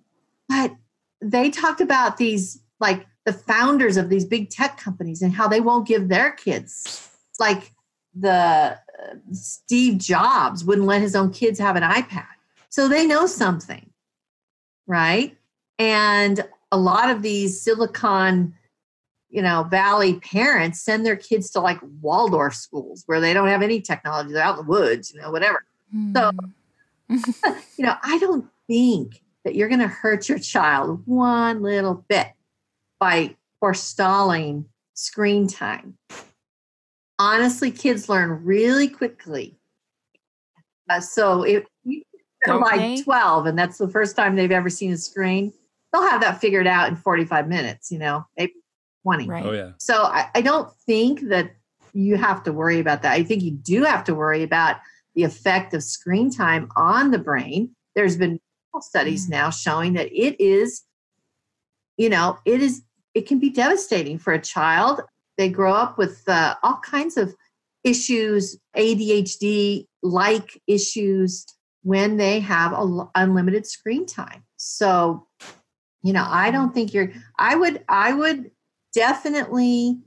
but they talked about these, like the founders of these big tech companies and how they won't give their kids, like the uh, Steve Jobs wouldn't let his own kids have an iPad. So they know something, right? And a lot of these silicon you know valley parents send their kids to like waldorf schools where they don't have any technology they're out in the woods you know whatever mm. so hmm. you know i don't think that you're going to hurt your child one little bit by forestalling screen time honestly kids learn really quickly uh, so if you're like 12 and that's the first time they've ever seen a screen they'll have that figured out in 45 minutes, you know, maybe 20. Right. Oh, yeah. So I, I don't think that you have to worry about that. I think you do have to worry about the effect of screen time on the brain. There's been studies mm. now showing that it is, you know, it is, it can be devastating for a child. They grow up with uh, all kinds of issues, ADHD like issues when they have a, unlimited screen time. So you know i don't think you're i would i would definitely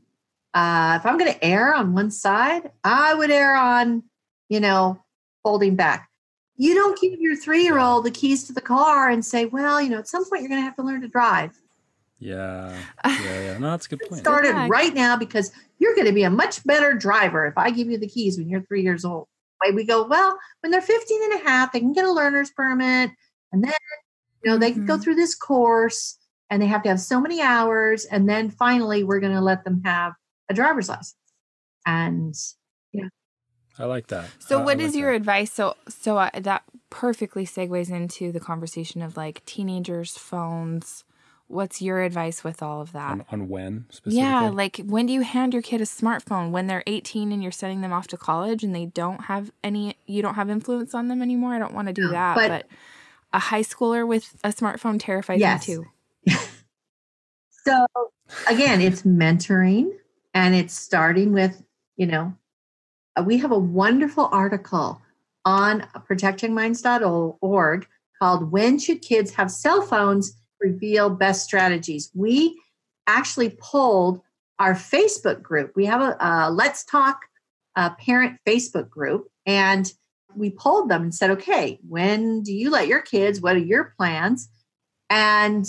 uh if i'm going to err on one side i would err on you know holding back. You don't give your three year old the keys to the car and say well you know at some point you're going to have to learn to drive. Yeah. Yeah yeah. No that's a good point. started right now because you're going to be a much better driver if i give you the keys when you're three years old. Way we go well when they're 15 and a half they can get a learner's permit and then you know, they mm-hmm. go through this course and they have to have so many hours. And then finally, we're going to let them have a driver's license. And yeah. I like that. So, I, what I is your that. advice? So, so uh, that perfectly segues into the conversation of like teenagers, phones. what's your advice with all of that? On, on when specifically? Yeah, like when do you hand your kid a smartphone when they're 18 and you're sending them off to college and they don't have any you don't have influence on them anymore? I don't want to do that, but, but a high schooler with a smartphone terrifies yes. me too. so again, it's mentoring and it's starting with, you know, uh, we have a wonderful article on protectyoungminds.org called When Should Kids Have Cell Phones? Reveal Best Strategies. We actually polled our Facebook group. We have a, a Let's Talk uh, parent Facebook group, and we polled them and said, okay, when do you let your kids? What are your plans? And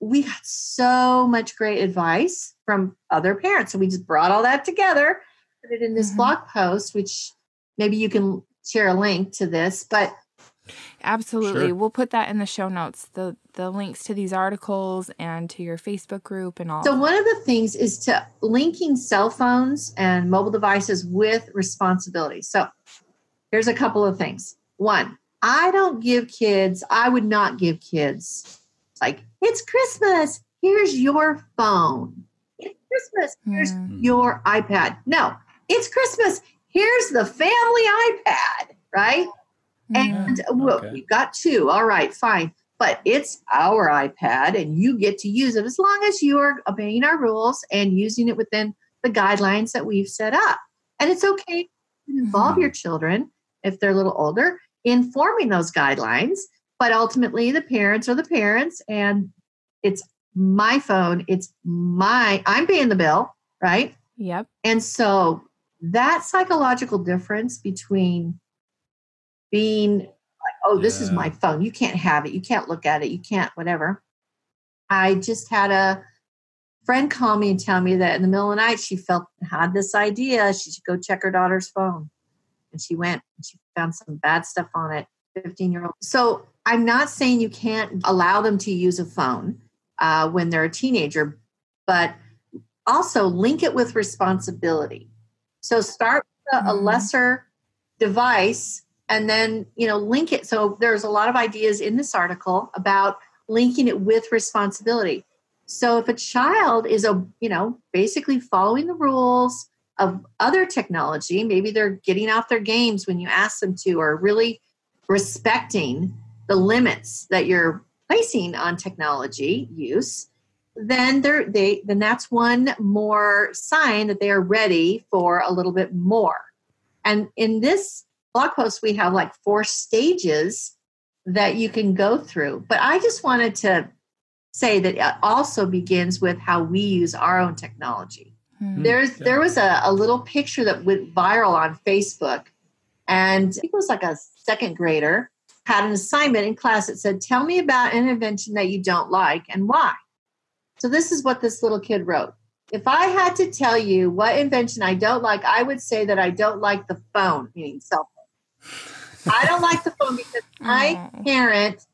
we got so much great advice from other parents. So we just brought all that together, put it in this mm-hmm. blog post, which maybe you can share a link to this. But Absolutely. Sure. We'll put that in the show notes, the the links to these articles and to your Facebook group and all. So one of the things is to linking cell phones and mobile devices with responsibility. So here's a couple of things. One, I don't give kids, I would not give kids like it's Christmas, here's your phone. It's Christmas, here's mm. your iPad. No, it's Christmas, here's the family iPad, right? And mm-hmm. well, okay. you got two. All right, fine. But it's our iPad and you get to use it as long as you are obeying our rules and using it within the guidelines that we've set up. And it's okay to involve mm-hmm. your children if they're a little older informing those guidelines. But ultimately, the parents are the parents, and it's my phone. It's my, I'm paying the bill, right? Yep. And so that psychological difference between being like, oh, this yeah. is my phone. You can't have it. You can't look at it. You can't, whatever. I just had a friend call me and tell me that in the middle of the night she felt had this idea she should go check her daughter's phone. And she went and she found some bad stuff on it. 15 year old. So I'm not saying you can't allow them to use a phone uh, when they're a teenager, but also link it with responsibility. So start with a, a mm-hmm. lesser device and then you know link it so there's a lot of ideas in this article about linking it with responsibility so if a child is a you know basically following the rules of other technology maybe they're getting off their games when you ask them to or really respecting the limits that you're placing on technology use then they're they then that's one more sign that they are ready for a little bit more and in this blog post, we have like four stages that you can go through. But I just wanted to say that it also begins with how we use our own technology. Mm-hmm. There's there was a, a little picture that went viral on Facebook, and it was like a second grader had an assignment in class that said, Tell me about an invention that you don't like and why. So this is what this little kid wrote. If I had to tell you what invention I don't like, I would say that I don't like the phone, meaning cell phone. I don't like the phone because my oh. parents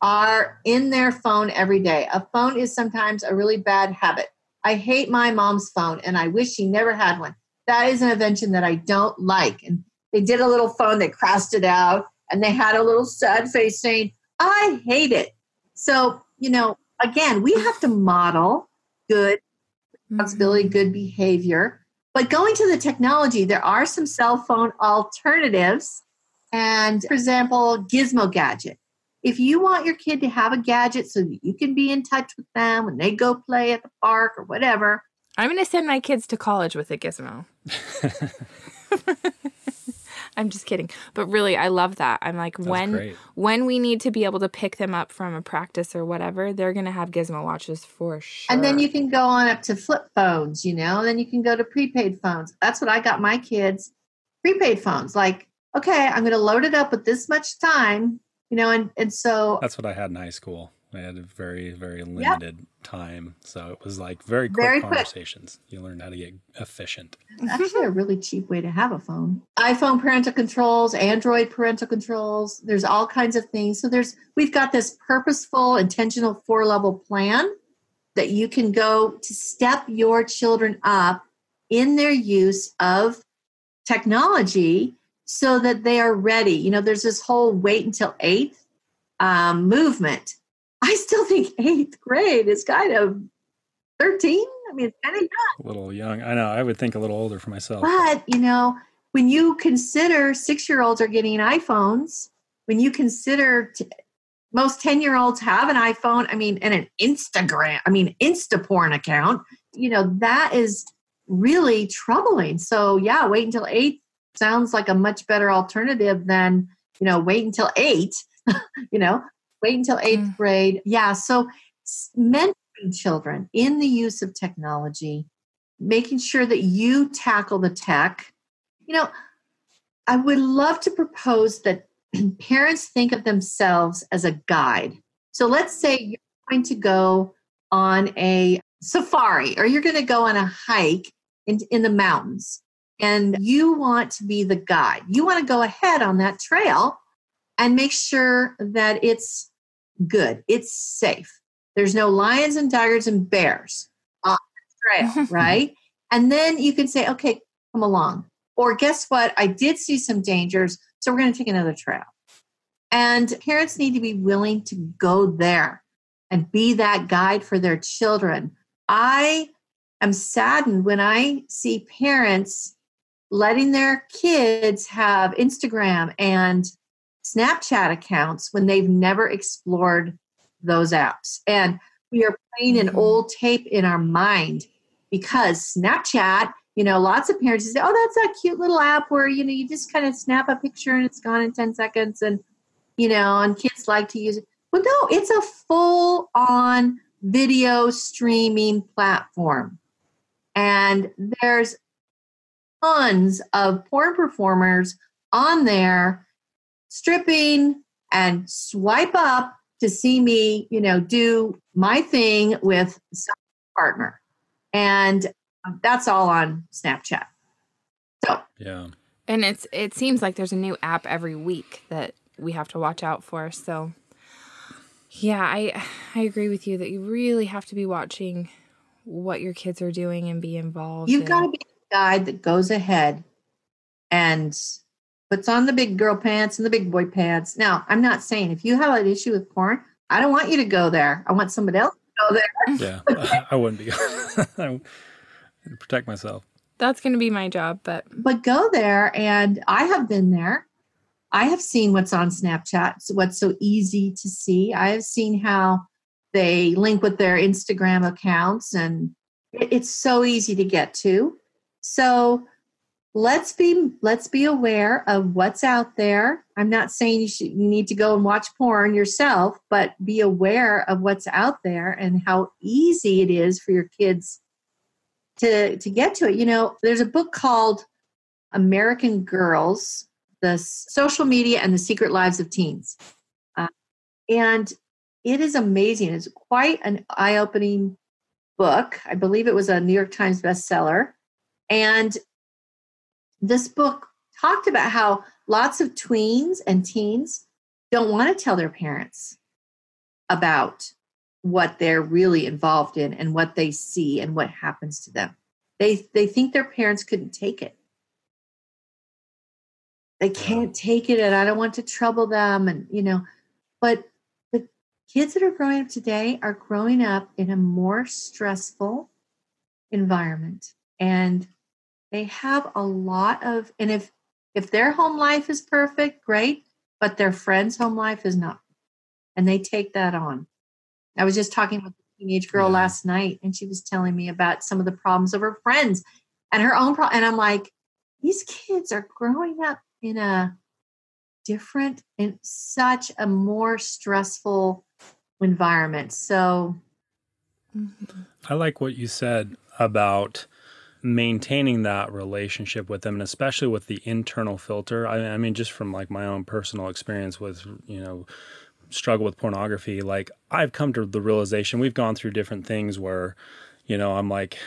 are in their phone every day. A phone is sometimes a really bad habit. I hate my mom's phone and I wish she never had one. That is an invention that I don't like. And they did a little phone, they crossed it out, and they had a little sad face saying, I hate it. So, you know, again, we have to model good responsibility, mm-hmm. good behavior. But going to the technology, there are some cell phone alternatives and for example, Gizmo Gadget. If you want your kid to have a gadget so that you can be in touch with them when they go play at the park or whatever. I'm going to send my kids to college with a gizmo. I'm just kidding. But really, I love that. I'm like That's when great. when we need to be able to pick them up from a practice or whatever, they're going to have gizmo watches for sure. And then you can go on up to flip phones, you know, and then you can go to prepaid phones. That's what I got my kids prepaid phones. Like okay, I'm going to load it up with this much time, you know, and, and so. That's what I had in high school. I had a very, very limited yep. time. So it was like very quick very conversations. Quick. You learn how to get efficient. It's actually a really cheap way to have a phone. iPhone parental controls, Android parental controls. There's all kinds of things. So there's, we've got this purposeful, intentional four level plan that you can go to step your children up in their use of technology so that they are ready. You know, there's this whole wait until eighth um, movement. I still think eighth grade is kind of 13. I mean, it's kind of young. A little young. I know. I would think a little older for myself. But, you know, when you consider six year olds are getting iPhones, when you consider t- most 10 year olds have an iPhone, I mean, and an Instagram, I mean, Insta porn account, you know, that is really troubling. So, yeah, wait until eight sounds like a much better alternative than, you know, wait until eight, you know, wait until eighth mm. grade. Yeah. So, mentoring children in the use of technology, making sure that you tackle the tech. You know, I would love to propose that parents think of themselves as a guide. So let's say you're going to go on a safari or you're going to go on a hike in, in the mountains and you want to be the guide. You want to go ahead on that trail and make sure that it's good, it's safe. There's no lions and tigers and bears on the trail, right? And then you can say, okay, come along. Or guess what? I did see some dangers, so we're going to take another trail. And parents need to be willing to go there and be that guide for their children. I am saddened when I see parents letting their kids have Instagram and Snapchat accounts when they've never explored those apps. And we are playing an mm-hmm. old tape in our mind because Snapchat, you know, lots of parents say, oh, that's a cute little app where, you know, you just kind of snap a picture and it's gone in 10 seconds. And, you know, and kids like to use it. Well, no, it's a full on video streaming platform. And there's tons of porn performers on there stripping and swipe up to see me, you know, do my thing with some partner. And um, that's all on Snapchat. So, yeah. And it's it seems like there's a new app every week that we have to watch out for. So, yeah, I I agree with you that you really have to be watching what your kids are doing and be involved. You've got to be a guide that goes ahead and puts on the big girl pants and the big boy pants. Now, I'm not saying if you have an issue with porn, I don't want you to go there. I want somebody else to go there. Yeah, I wouldn't be. I protect myself. That's going to be my job, but but go there, and I have been there. I have seen what's on Snapchat, what's so easy to see. I have seen how they link with their Instagram accounts, and it's so easy to get to. So let's be let's be aware of what's out there. I'm not saying you should you need to go and watch porn yourself but be aware of what's out there and how easy it is for your kids to to get to it. You know there's a book called american girls the social media and the secret lives of teens. Uh, and it is amazing. It's quite an eye-opening book. I believe it was a new york times bestseller and this book talked about how lots of tweens and teens don't want to tell their parents about what they're really involved in and what they see and what happens to them. They they think their parents couldn't take it. They can't take it and I don't want to trouble them and you know, but the kids that are growing up today are growing up in a more stressful environment and they have a lot of and if if their home life is perfect great but their friend's home life is not and they take that on i was just talking with a teenage girl yeah. last night and she was telling me about some of the problems of her friends and her own problem and i'm like these kids are growing up in a different in such a more stressful environment so mm-hmm. i like what you said about maintaining that relationship with them and especially with the internal filter. I, I, mean just from like my own personal experience with you know struggle with pornography like i've come to the realization we've gone through different things where you know i'm like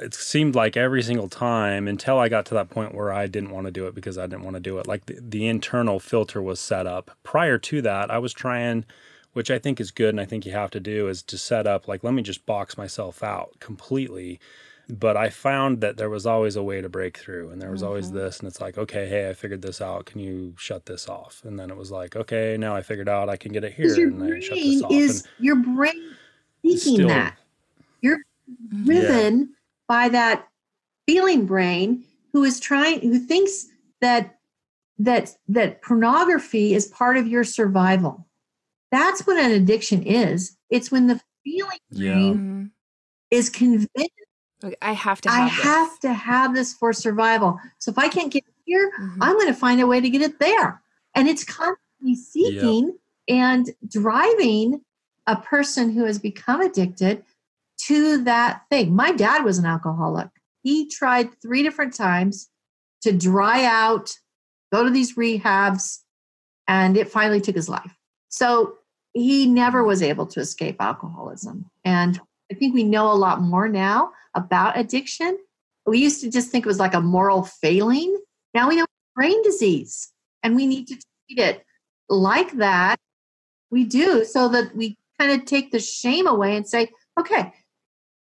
it seemed like every single time until i got to that point where i didn't want to do it because i didn't want to do it. Like the, the internal filter was set up. Prior to that i was trying which i think is good and i think you have to do is to set up like let me just box myself out completely but I found that there was always a way to break through and there was mm-hmm. always this and it's like, okay, hey, I figured this out. Can you shut this off? And then it was like, okay, now I figured out I can get it here your and brain I shut this off. Is and your brain seeking still, that. You're driven yeah. by that feeling brain who is trying who thinks that that that pornography is part of your survival. That's what an addiction is. It's when the feeling yeah. brain mm-hmm. is convinced I have to have I this. have to have this for survival. So if I can't get it here, mm-hmm. I'm going to find a way to get it there. And it's constantly seeking and driving a person who has become addicted to that thing. My dad was an alcoholic. He tried three different times to dry out, go to these rehabs, and it finally took his life. So he never was able to escape alcoholism. And I think we know a lot more now about addiction. We used to just think it was like a moral failing. Now we know it's brain disease and we need to treat it like that. We do so that we kind of take the shame away and say, okay,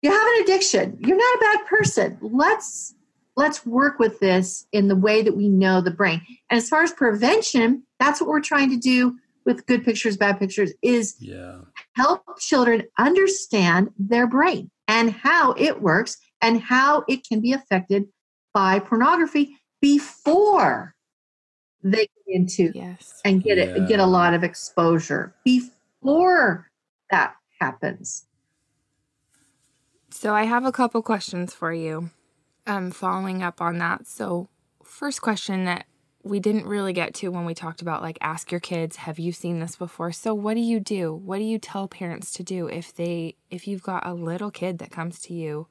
you have an addiction. You're not a bad person. Let's let's work with this in the way that we know the brain. And as far as prevention, that's what we're trying to do with good pictures, bad pictures is yeah. Help children understand their brain and how it works and how it can be affected by pornography before they get into yes. and get it get a lot of exposure before that happens. So I have a couple questions for you. Um, following up on that. So first question that we didn't really get to when we talked about like ask your kids have you seen this before so what do you do what do you tell parents to do if they if you've got a little kid that comes to you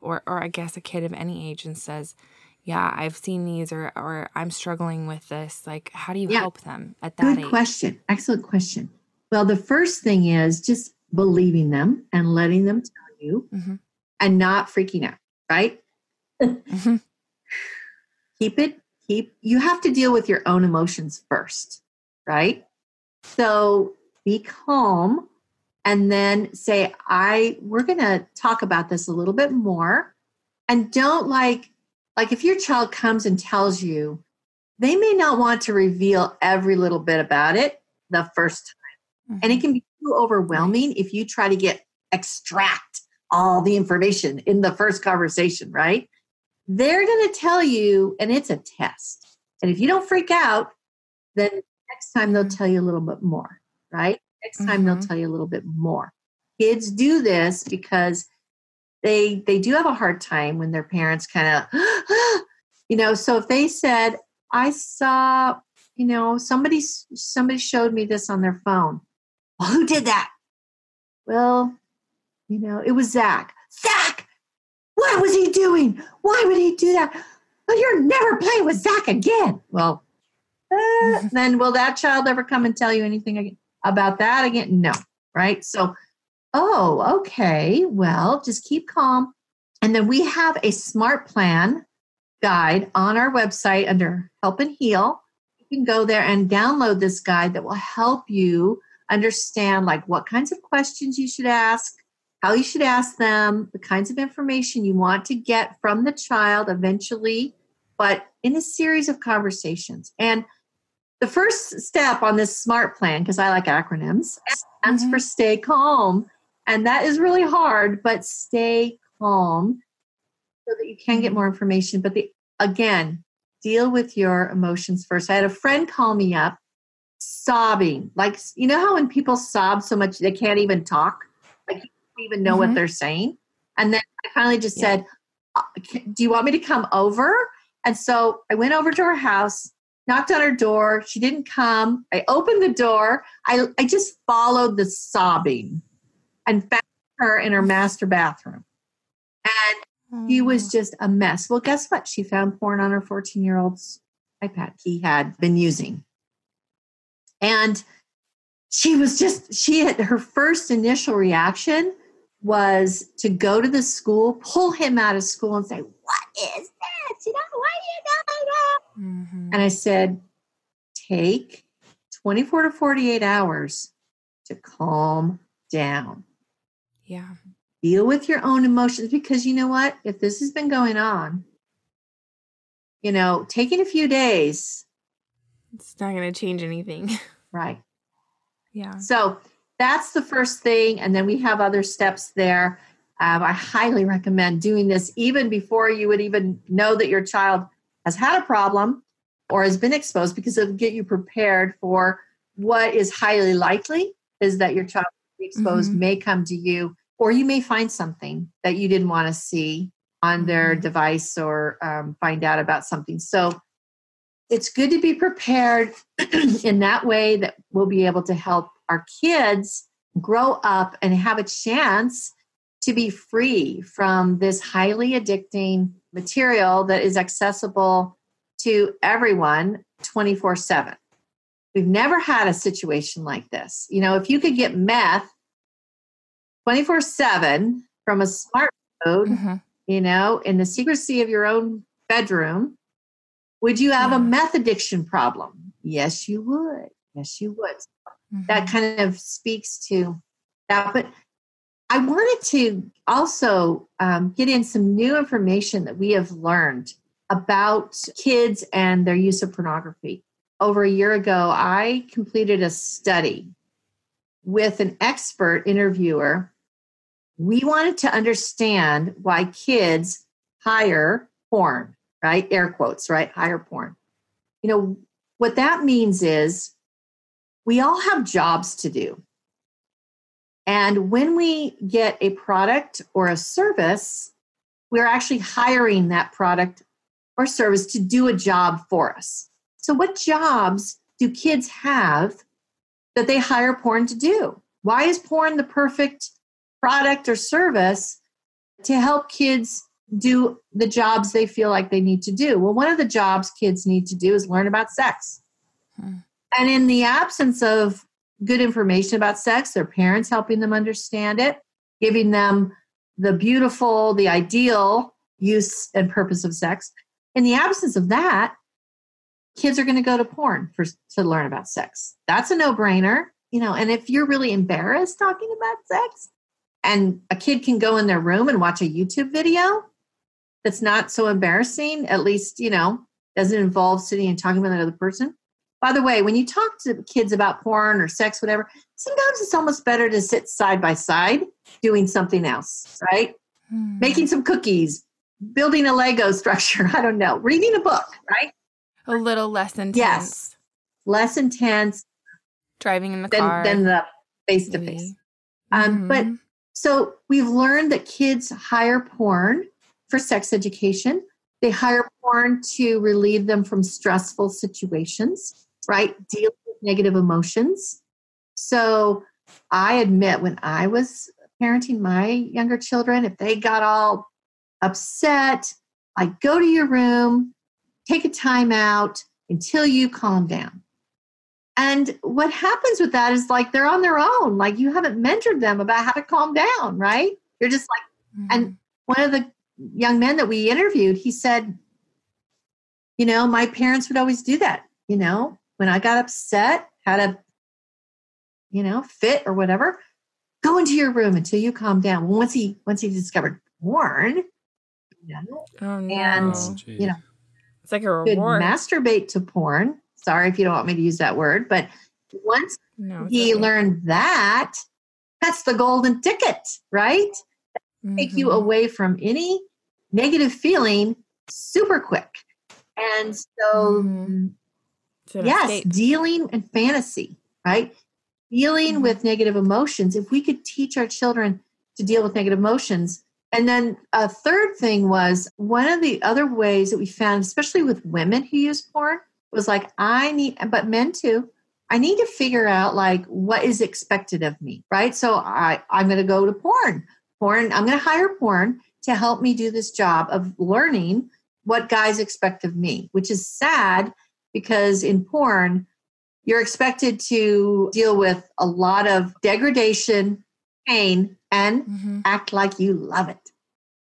or or i guess a kid of any age and says yeah i've seen these or or i'm struggling with this like how do you yeah. help them at that good age? question excellent question well the first thing is just believing them and letting them tell you mm-hmm. and not freaking out right mm-hmm. keep it keep you have to deal with your own emotions first right so be calm and then say i we're going to talk about this a little bit more and don't like like if your child comes and tells you they may not want to reveal every little bit about it the first time mm-hmm. and it mm-hmm. can be too overwhelming if you try to get extract all the information in the first conversation right they're going to tell you, and it's a test. And if you don't freak out, then next time they'll tell you a little bit more, right? Next time mm-hmm. they'll tell you a little bit more. Kids do this because they they do have a hard time when their parents kind of you know, so if they said, I saw, you know, somebody somebody showed me this on their phone. Well, who did that? Well, you know, it was Zach. Zach, what was he doing? Why would he do that? Well, you're never playing with Zach again. Well, uh, then will that child ever come and tell you anything about that again? No, right? So, oh, okay. Well, just keep calm. And then we have a smart plan guide on our website under Help and Heal. You can go there and download this guide that will help you understand like what kinds of questions you should ask, how you should ask them, the kinds of information you want to get from the child eventually, but in a series of conversations. And the first step on this SMART plan, because I like acronyms, stands mm-hmm. for stay calm. And that is really hard, but stay calm so that you can get mm-hmm. more information. But the again, deal with your emotions first. I had a friend call me up sobbing. Like, you know how when people sob so much they can't even talk? Even know mm-hmm. what they're saying. And then I finally just yeah. said, uh, Do you want me to come over? And so I went over to her house, knocked on her door. She didn't come. I opened the door. I, I just followed the sobbing and found her in her master bathroom. And he was just a mess. Well, guess what? She found porn on her 14 year old's iPad he had been using. And she was just, she had her first initial reaction was to go to the school, pull him out of school, and say, What is this? You know, why are you doing that? Mm-hmm. And I said, Take 24 to 48 hours to calm down. Yeah. deal with your own emotions because you know what? If this has been going on, you know, taking a few days, it's not going to change anything. Right. Yeah. So that's the first thing. And then we have other steps there. Um, I highly recommend doing this even before you would even know that your child has had a problem or has been exposed because it'll get you prepared for what is highly likely is that your child exposed mm-hmm. may come to you or you may find something that you didn't want to see on their mm-hmm. device or um, find out about something so it's good to be prepared in that way that we'll be able to help our kids grow up and have a chance to be free from this highly addicting material that is accessible to everyone 24 7. We've never had a situation like this. You know, if you could get meth 24 7 from a smartphone, mm-hmm. you know, in the secrecy of your own bedroom, would you have yeah. a meth addiction problem? Yes, you would. Yes, you would. Mm-hmm. That kind of speaks to that. But I wanted to also um, get in some new information that we have learned about kids and their use of pornography. Over a year ago, I completed a study with an expert interviewer we wanted to understand why kids hire porn, right? Air quotes, right? Hire porn. You know, what that means is we all have jobs to do. And when we get a product or a service, we're actually hiring that product or service to do a job for us. So, what jobs do kids have that they hire porn to do? Why is porn the perfect product or service to help kids do the jobs they feel like they need to do. Well, one of the jobs kids need to do is learn about sex. Hmm. And in the absence of good information about sex, their parents helping them understand it, giving them the beautiful, the ideal use and purpose of sex. In the absence of that, kids are going to go to porn for to learn about sex. That's a no-brainer, you know, and if you're really embarrassed talking about sex, and a kid can go in their room and watch a YouTube video that's not so embarrassing, at least, you know, doesn't involve sitting and talking with another person. By the way, when you talk to kids about porn or sex, whatever, sometimes it's almost better to sit side by side doing something else, right? Hmm. Making some cookies, building a Lego structure, I don't know, reading a book, right? A little less intense. Yes. Less intense. Driving in the than, car. Than the face to face. But so we've learned that kids hire porn for sex education. They hire porn to relieve them from stressful situations, right? Deal with negative emotions. So I admit when I was parenting my younger children, if they got all upset, I go to your room, take a time out until you calm down. And what happens with that is like they're on their own. Like you haven't mentored them about how to calm down, right? You're just like, mm-hmm. and one of the young men that we interviewed, he said, you know, my parents would always do that. You know, when I got upset, had a, you know, fit or whatever, go into your room until you calm down. Once he once he discovered porn, you know, oh, no. and oh, you know, it's like a reward. masturbate to porn Sorry if you don't want me to use that word, but once no, he okay. learned that, that's the golden ticket, right? Mm-hmm. Take you mm-hmm. away from any negative feeling super quick. And so, mm-hmm. Yes, escape. dealing and fantasy, right? Dealing mm-hmm. with negative emotions. If we could teach our children to deal with negative emotions, and then a third thing was one of the other ways that we found, especially with women who use porn, was like, I need, but men too, I need to figure out like what is expected of me, right? So I, I'm going to go to porn. Porn, I'm going to hire porn to help me do this job of learning what guys expect of me, which is sad because in porn, you're expected to deal with a lot of degradation, pain, and mm-hmm. act like you love it.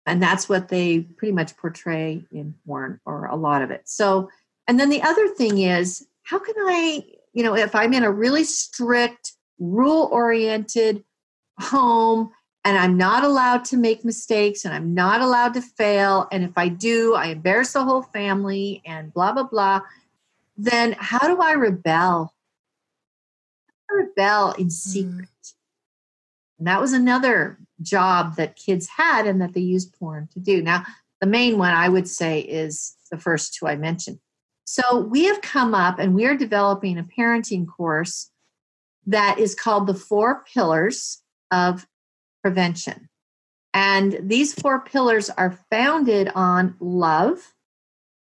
And that's what they pretty much portray in porn or a lot of it. So and then the other thing is, how can I, you know, if I'm in a really strict, rule oriented home and I'm not allowed to make mistakes and I'm not allowed to fail. And if I do, I embarrass the whole family and blah, blah, blah. Then how do I rebel? I rebel in mm. secret. Mm. And that was another job that kids had and that they used porn to do. Now, the main one I would say is the first two I mentioned. So we have come up and we are developing a parenting course that is called the Four Pillars of Prevention. And these four pillars are founded on love,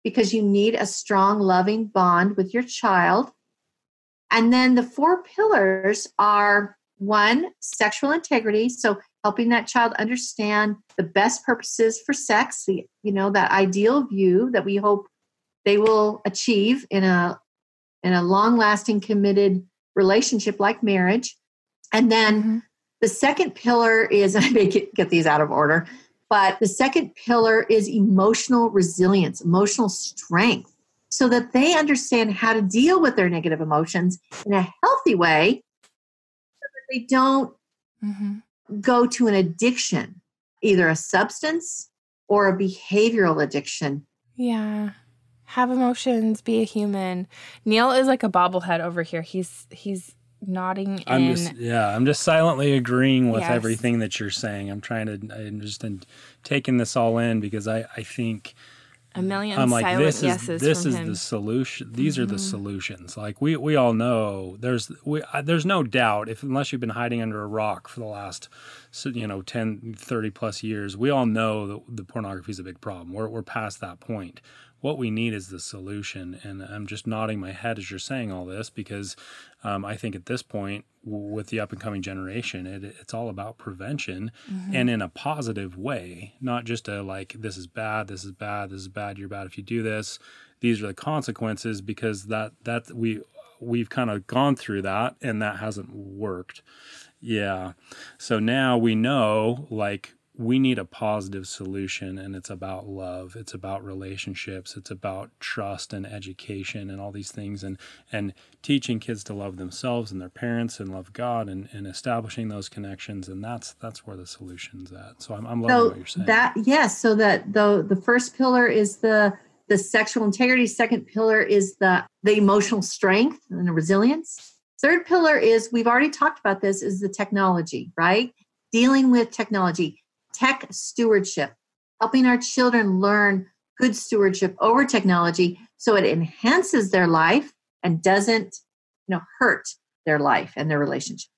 because you need a strong, loving bond with your child. And then the four pillars are one, sexual integrity. So helping that child understand the best purposes for sex, the you know, that ideal view that we hope they will achieve in a in a long-lasting committed relationship like marriage. And then mm-hmm. the second pillar is I may get, get these out of order, but the second pillar is emotional resilience, emotional strength, so that they understand how to deal with their negative emotions in a healthy way so that they don't mm-hmm go to an addiction, either a substance or a behavioral addiction. Yeah. Have emotions, be a human. Neil is like a bobblehead over here. He's he's nodding I'm in. just yeah, I'm just silently agreeing with yes. everything that you're saying. I'm trying to I'm just taking this all in because I I think a million I'm like this is this is him. the solution. These mm-hmm. are the mm-hmm. solutions. Like we we all know there's we uh, there's no doubt if unless you've been hiding under a rock for the last you know 10 30 plus years, we all know that the pornography is a big problem. We're we're past that point what we need is the solution. And I'm just nodding my head as you're saying all this because um, I think at this point, with the up and coming generation, it, it's all about prevention mm-hmm. and in a positive way, not just a like, this is bad, this is bad, this is bad, you're bad if you do this. These are the consequences because that, that we, we've kind of gone through that and that hasn't worked. Yeah. So now we know like we need a positive solution and it's about love it's about relationships it's about trust and education and all these things and and teaching kids to love themselves and their parents and love god and, and establishing those connections and that's that's where the solution's at. So i'm, I'm loving so what you're saying. that yes so that the the first pillar is the the sexual integrity second pillar is the the emotional strength and the resilience. Third pillar is we've already talked about this is the technology right? Dealing with technology tech stewardship, helping our children learn good stewardship over technology so it enhances their life and doesn't you know hurt their life and their relationship.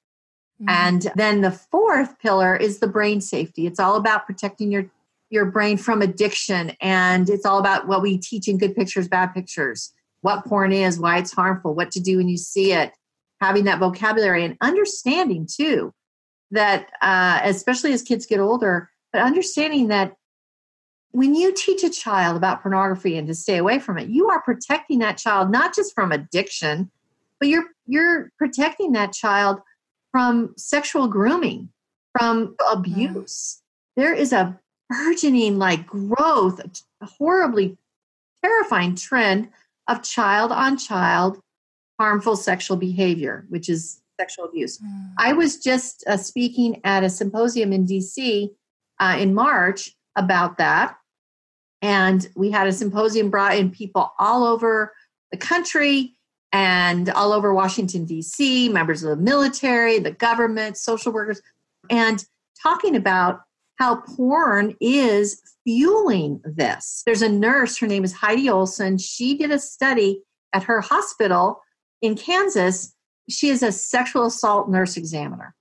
Mm-hmm. And then the fourth pillar is the brain safety. It's all about protecting your your brain from addiction and it's all about what we teach in good pictures bad pictures what porn is why it's harmful what to do when you see it having that vocabulary and understanding too that uh, especially as kids get older but understanding that when you teach a child about pornography and to stay away from it you are protecting that child not just from addiction but you're you're protecting that child from sexual grooming from abuse mm. there is a burgeoning like growth a horribly terrifying trend of child on child harmful sexual behavior which is sexual abuse. Mm. I was just uh, speaking at a symposium in DC uh, in March about that. And we had a symposium brought in people all over the country and all over Washington, D.C., members of the military, the government, social workers, and talking about how porn is fueling this. There's a nurse, her name is Heidi Olson. She did a study at her hospital in Kansas she is a sexual assault nurse examiner.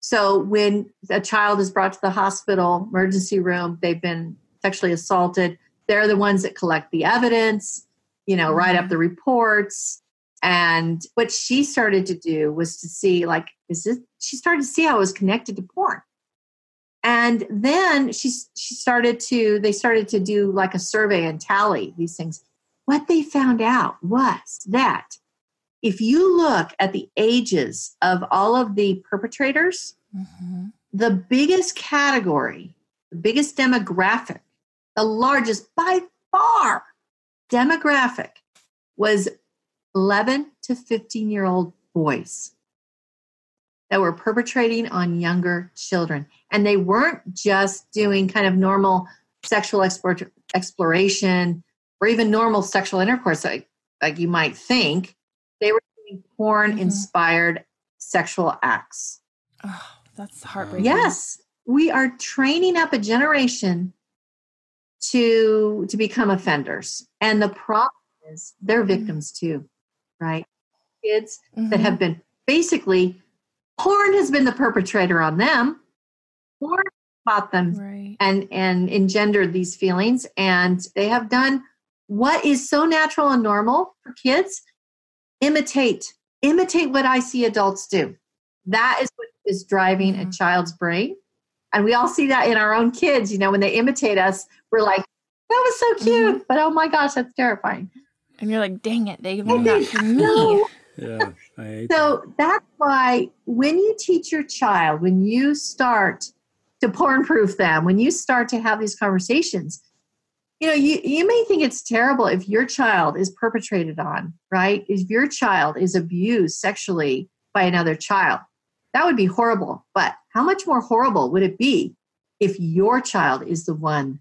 So when a child is brought to the hospital emergency room, they've been sexually assaulted. They're the ones that collect the evidence, you know, write up mm-hmm. the reports. And what she started to do was to see, like, is this? She started to see how it was connected to porn. And then she she started to they started to do like a survey and tally these things. What they found out was that if you look at the ages of all of the perpetrators, mm-hmm. the biggest category, the biggest demographic, the largest by far demographic was 11 to 15 year old boys that were perpetrating on younger children. And they weren't just doing kind of normal sexual exploration or even normal sexual intercourse, like, like you might think. They were doing porn inspired mm-hmm. sexual acts. Oh, that's heartbreaking. Yes. We are training up a generation to to become offenders. And the problem is they're mm-hmm. victims too, right? Kids mm-hmm. that have been basically porn has been the perpetrator on them. Porn taught them right. and and engendered these feelings and they have done what is so natural and normal for kids imitate. Imitate what i see adults do. That is what is driving mm-hmm. a child's brain. And we all see that in our own kids you know when they imitate us we're like that was so cute. Mm-hmm. but oh my gosh that's terrifying. And you're like dang it they learned that from me. yeah so that. that's why when you teach your child when you start to porn proof them when you start to have these conversations you know you, you may think it's terrible if your child is perpetrated on right if your child is abused sexually by another child that would be horrible but how much more horrible would it be if your child is the one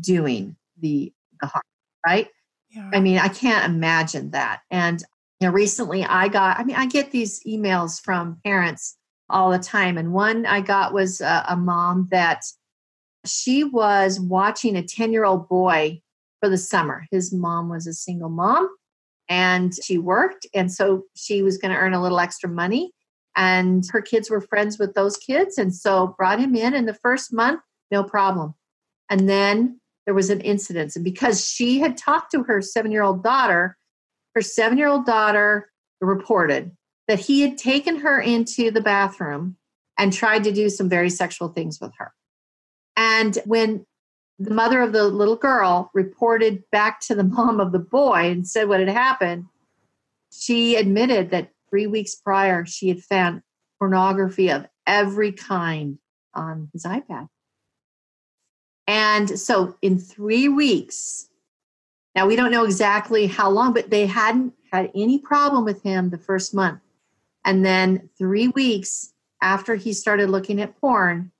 doing the, the harm right yeah. i mean i can't imagine that and you know recently i got i mean i get these emails from parents all the time. And one I got was a, a mom that she was watching a 10 year old boy for the summer. His mom was a single mom and she worked. And so she was going to earn a little extra money. And her kids were friends with those kids. And so brought him in. In the first month, no problem. And then there was an incident. And because she had talked to her seven year old daughter, her seven year old daughter reported that he had taken her into the bathroom and tried to do some very sexual things with her. And when the mother of the little girl reported back to the mom of the boy and said what had happened, she admitted that three weeks prior she had found pornography of every kind on his iPad. And so in three weeks, now we don't know exactly how long, but they hadn't had any problem with him the first month. And then three weeks after he started looking at porn,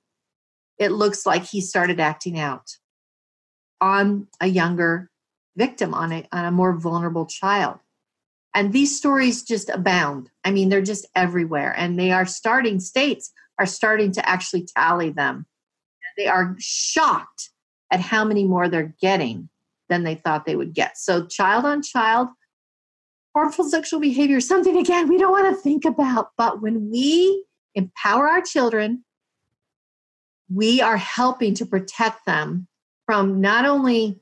it looks like he started acting out on a younger victim, on a, on a more vulnerable child. And these stories just abound. I mean, they're just everywhere. And they are starting, states are starting to actually tally them. They are shocked at how many more they're getting than they thought they would get. So, child on child, harmful sexual behavior, something again, we don't want to think about. But when we empower our children, we are helping to protect them from not only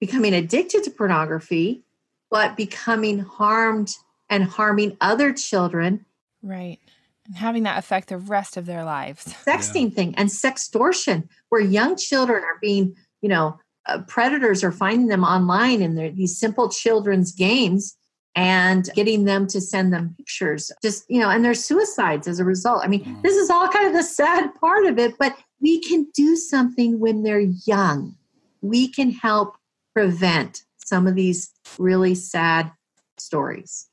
becoming addicted to pornography, but becoming harmed and harming other children. Right. And having that affect the rest of their lives. Sexting yeah. thing and sextortion, where young children are being, you know, uh, predators are finding them online in their, these simple children's games and getting them to send them pictures just you know and there's suicides as a result i mean mm. this is all kind of the sad part of it but we can do something when they're young we can help prevent some of these really sad stories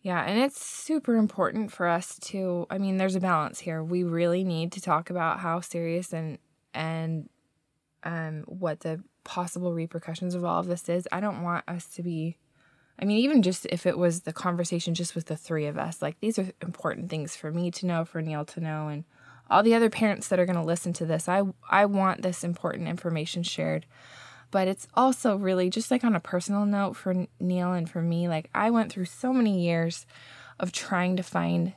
yeah, and it's super important for us to I mean there's a balance here. We really need to talk about how serious and and um what the possible repercussions of all of this is. I don't want us to be I mean, even just if it was the conversation just with the three of us, like these are important things for me to know, for Neil to know, and all the other parents that are going to listen to this. I I want this important information shared. But it's also really just like on a personal note for Neil and for me, like I went through so many years of trying to find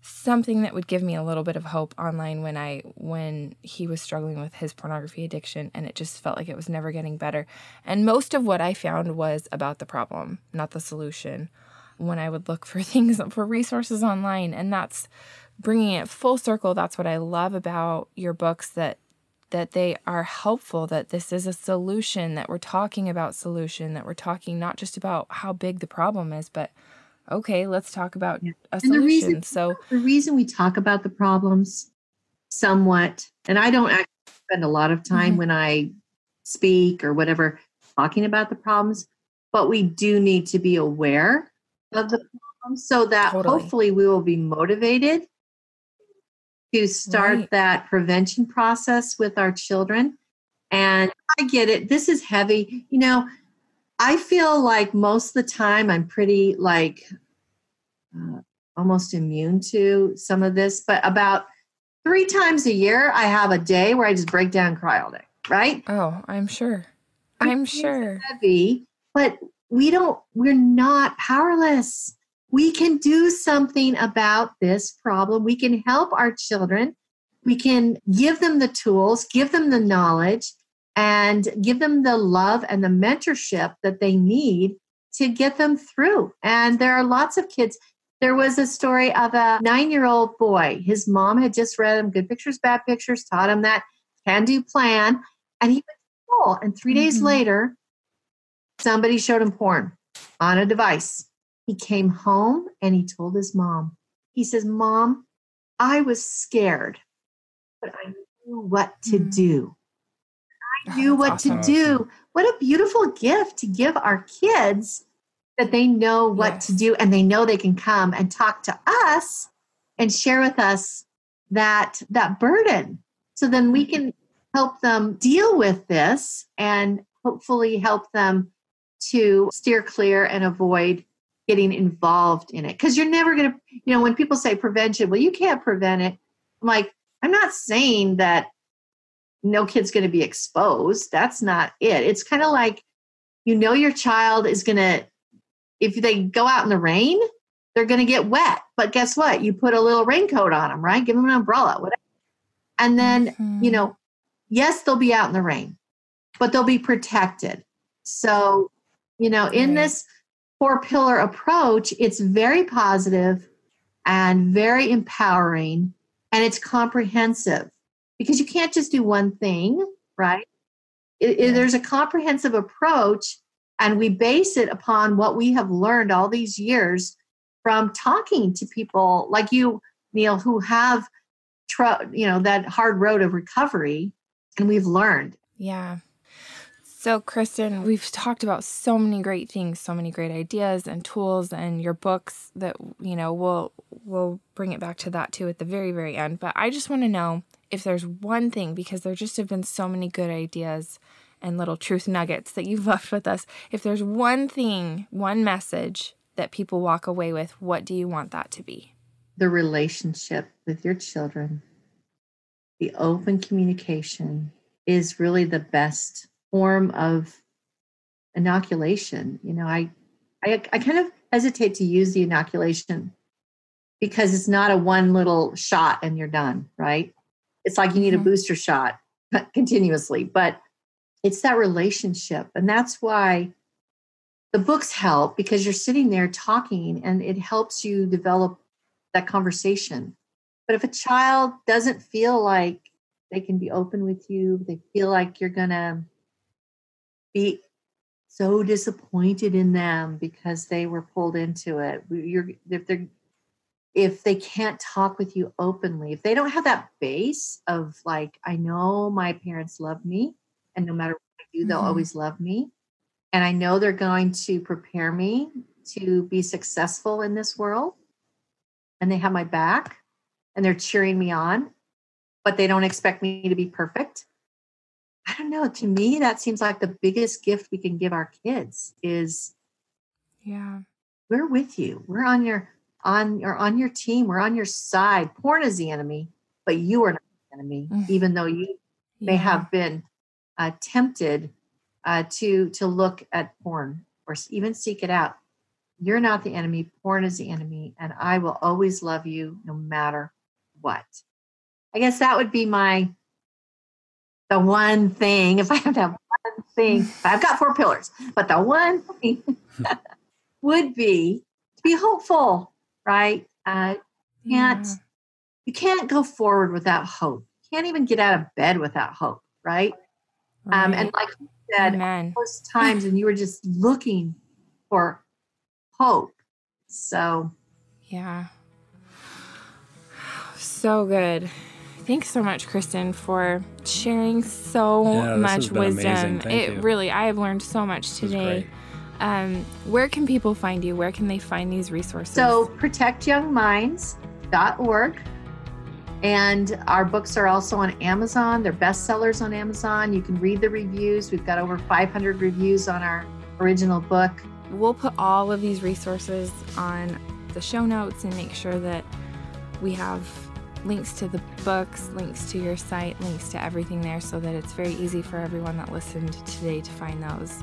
something that would give me a little bit of hope online when I when he was struggling with his pornography addiction and it just felt like it was never getting better. And most of what I found was about the problem, not the solution. When I would look for things for resources online and that's bringing it full circle. That's what I love about your books that that they are helpful that this is a solution that we're talking about solution that we're talking not just about how big the problem is but okay, let's talk about yeah. a solution. The reason, so the reason we talk about the problems somewhat, and I don't actually spend a lot of time mm-hmm. when I speak or whatever talking about the problems, but we do need to be aware of the problems so that totally. hopefully we will be motivated to start right. that prevention process with our children. And I get it. This is heavy. You know, I feel like most of the time I'm pretty like uh, almost immune to some of this, but about three times a year, I have a day where I just break down and cry all day, right? Oh, I'm sure. I'm sure. Heavy, but we don't, we're not powerless. We can do something about this problem. We can help our children. We can give them the tools, give them the knowledge, and give them the love and the mentorship that they need to get them through. And there are lots of kids. There was a story of a nine year old boy. His mom had just read him Good Pictures, Bad Pictures, taught him that can do plan, and he went to school. And 3 mm-hmm. days later, somebody showed him porn on a device. He came home and he told his mom, he says, Mom, I was scared, but I knew what to mm-hmm. do. I knew oh, what awesome. to do. What a beautiful gift to give our kids that they know what yes. to do and they know they can come and talk to us and share with us that that burden so then we can help them deal with this and hopefully help them to steer clear and avoid getting involved in it because you're never going to you know when people say prevention well you can't prevent it i'm like i'm not saying that no kid's going to be exposed that's not it it's kind of like you know your child is going to if they go out in the rain, they're going to get wet. But guess what? You put a little raincoat on them, right? Give them an umbrella, whatever. And then, mm-hmm. you know, yes, they'll be out in the rain, but they'll be protected. So, you know, in right. this four pillar approach, it's very positive and very empowering and it's comprehensive because you can't just do one thing, right? It, it, there's a comprehensive approach and we base it upon what we have learned all these years from talking to people like you neil who have tr- you know that hard road of recovery and we've learned. Yeah. So kristen we've talked about so many great things so many great ideas and tools and your books that you know we'll we'll bring it back to that too at the very very end. But i just want to know if there's one thing because there just have been so many good ideas and little truth nuggets that you've left with us. If there's one thing, one message that people walk away with, what do you want that to be? The relationship with your children, the open communication is really the best form of inoculation. You know, I, I, I kind of hesitate to use the inoculation because it's not a one little shot and you're done, right? It's like you need mm-hmm. a booster shot continuously. But it's that relationship. And that's why the books help because you're sitting there talking and it helps you develop that conversation. But if a child doesn't feel like they can be open with you, they feel like you're going to be so disappointed in them because they were pulled into it. You're if they're if they can't talk with you openly, if they don't have that base of like, I know my parents love me, and no matter what I do, they'll mm-hmm. always love me. And I know they're going to prepare me to be successful in this world. And they have my back and they're cheering me on, but they don't expect me to be perfect. I don't know. To me, that seems like the biggest gift we can give our kids is yeah. We're with you. We're on your on your on your team. We're on your side. Porn is the enemy, but you are not the enemy, mm-hmm. even though you may yeah. have been uh, tempted uh, to to look at porn or even seek it out. You're not the enemy. Porn is the enemy, and I will always love you no matter what. I guess that would be my the one thing. If I have to have one thing, I've got four pillars, but the one thing would be to be hopeful. Right? Uh, can't yeah. you can't go forward without hope. You can't even get out of bed without hope. Right? Right. Um, and like you said, Amen. those times, and you were just looking for hope. So, yeah. So good. Thanks so much, Kristen, for sharing so yeah, much wisdom. It you. really, I have learned so much today. Um, where can people find you? Where can they find these resources? So, protectyoungminds.org And our books are also on Amazon. They're bestsellers on Amazon. You can read the reviews. We've got over 500 reviews on our original book. We'll put all of these resources on the show notes and make sure that we have links to the books, links to your site, links to everything there so that it's very easy for everyone that listened today to find those.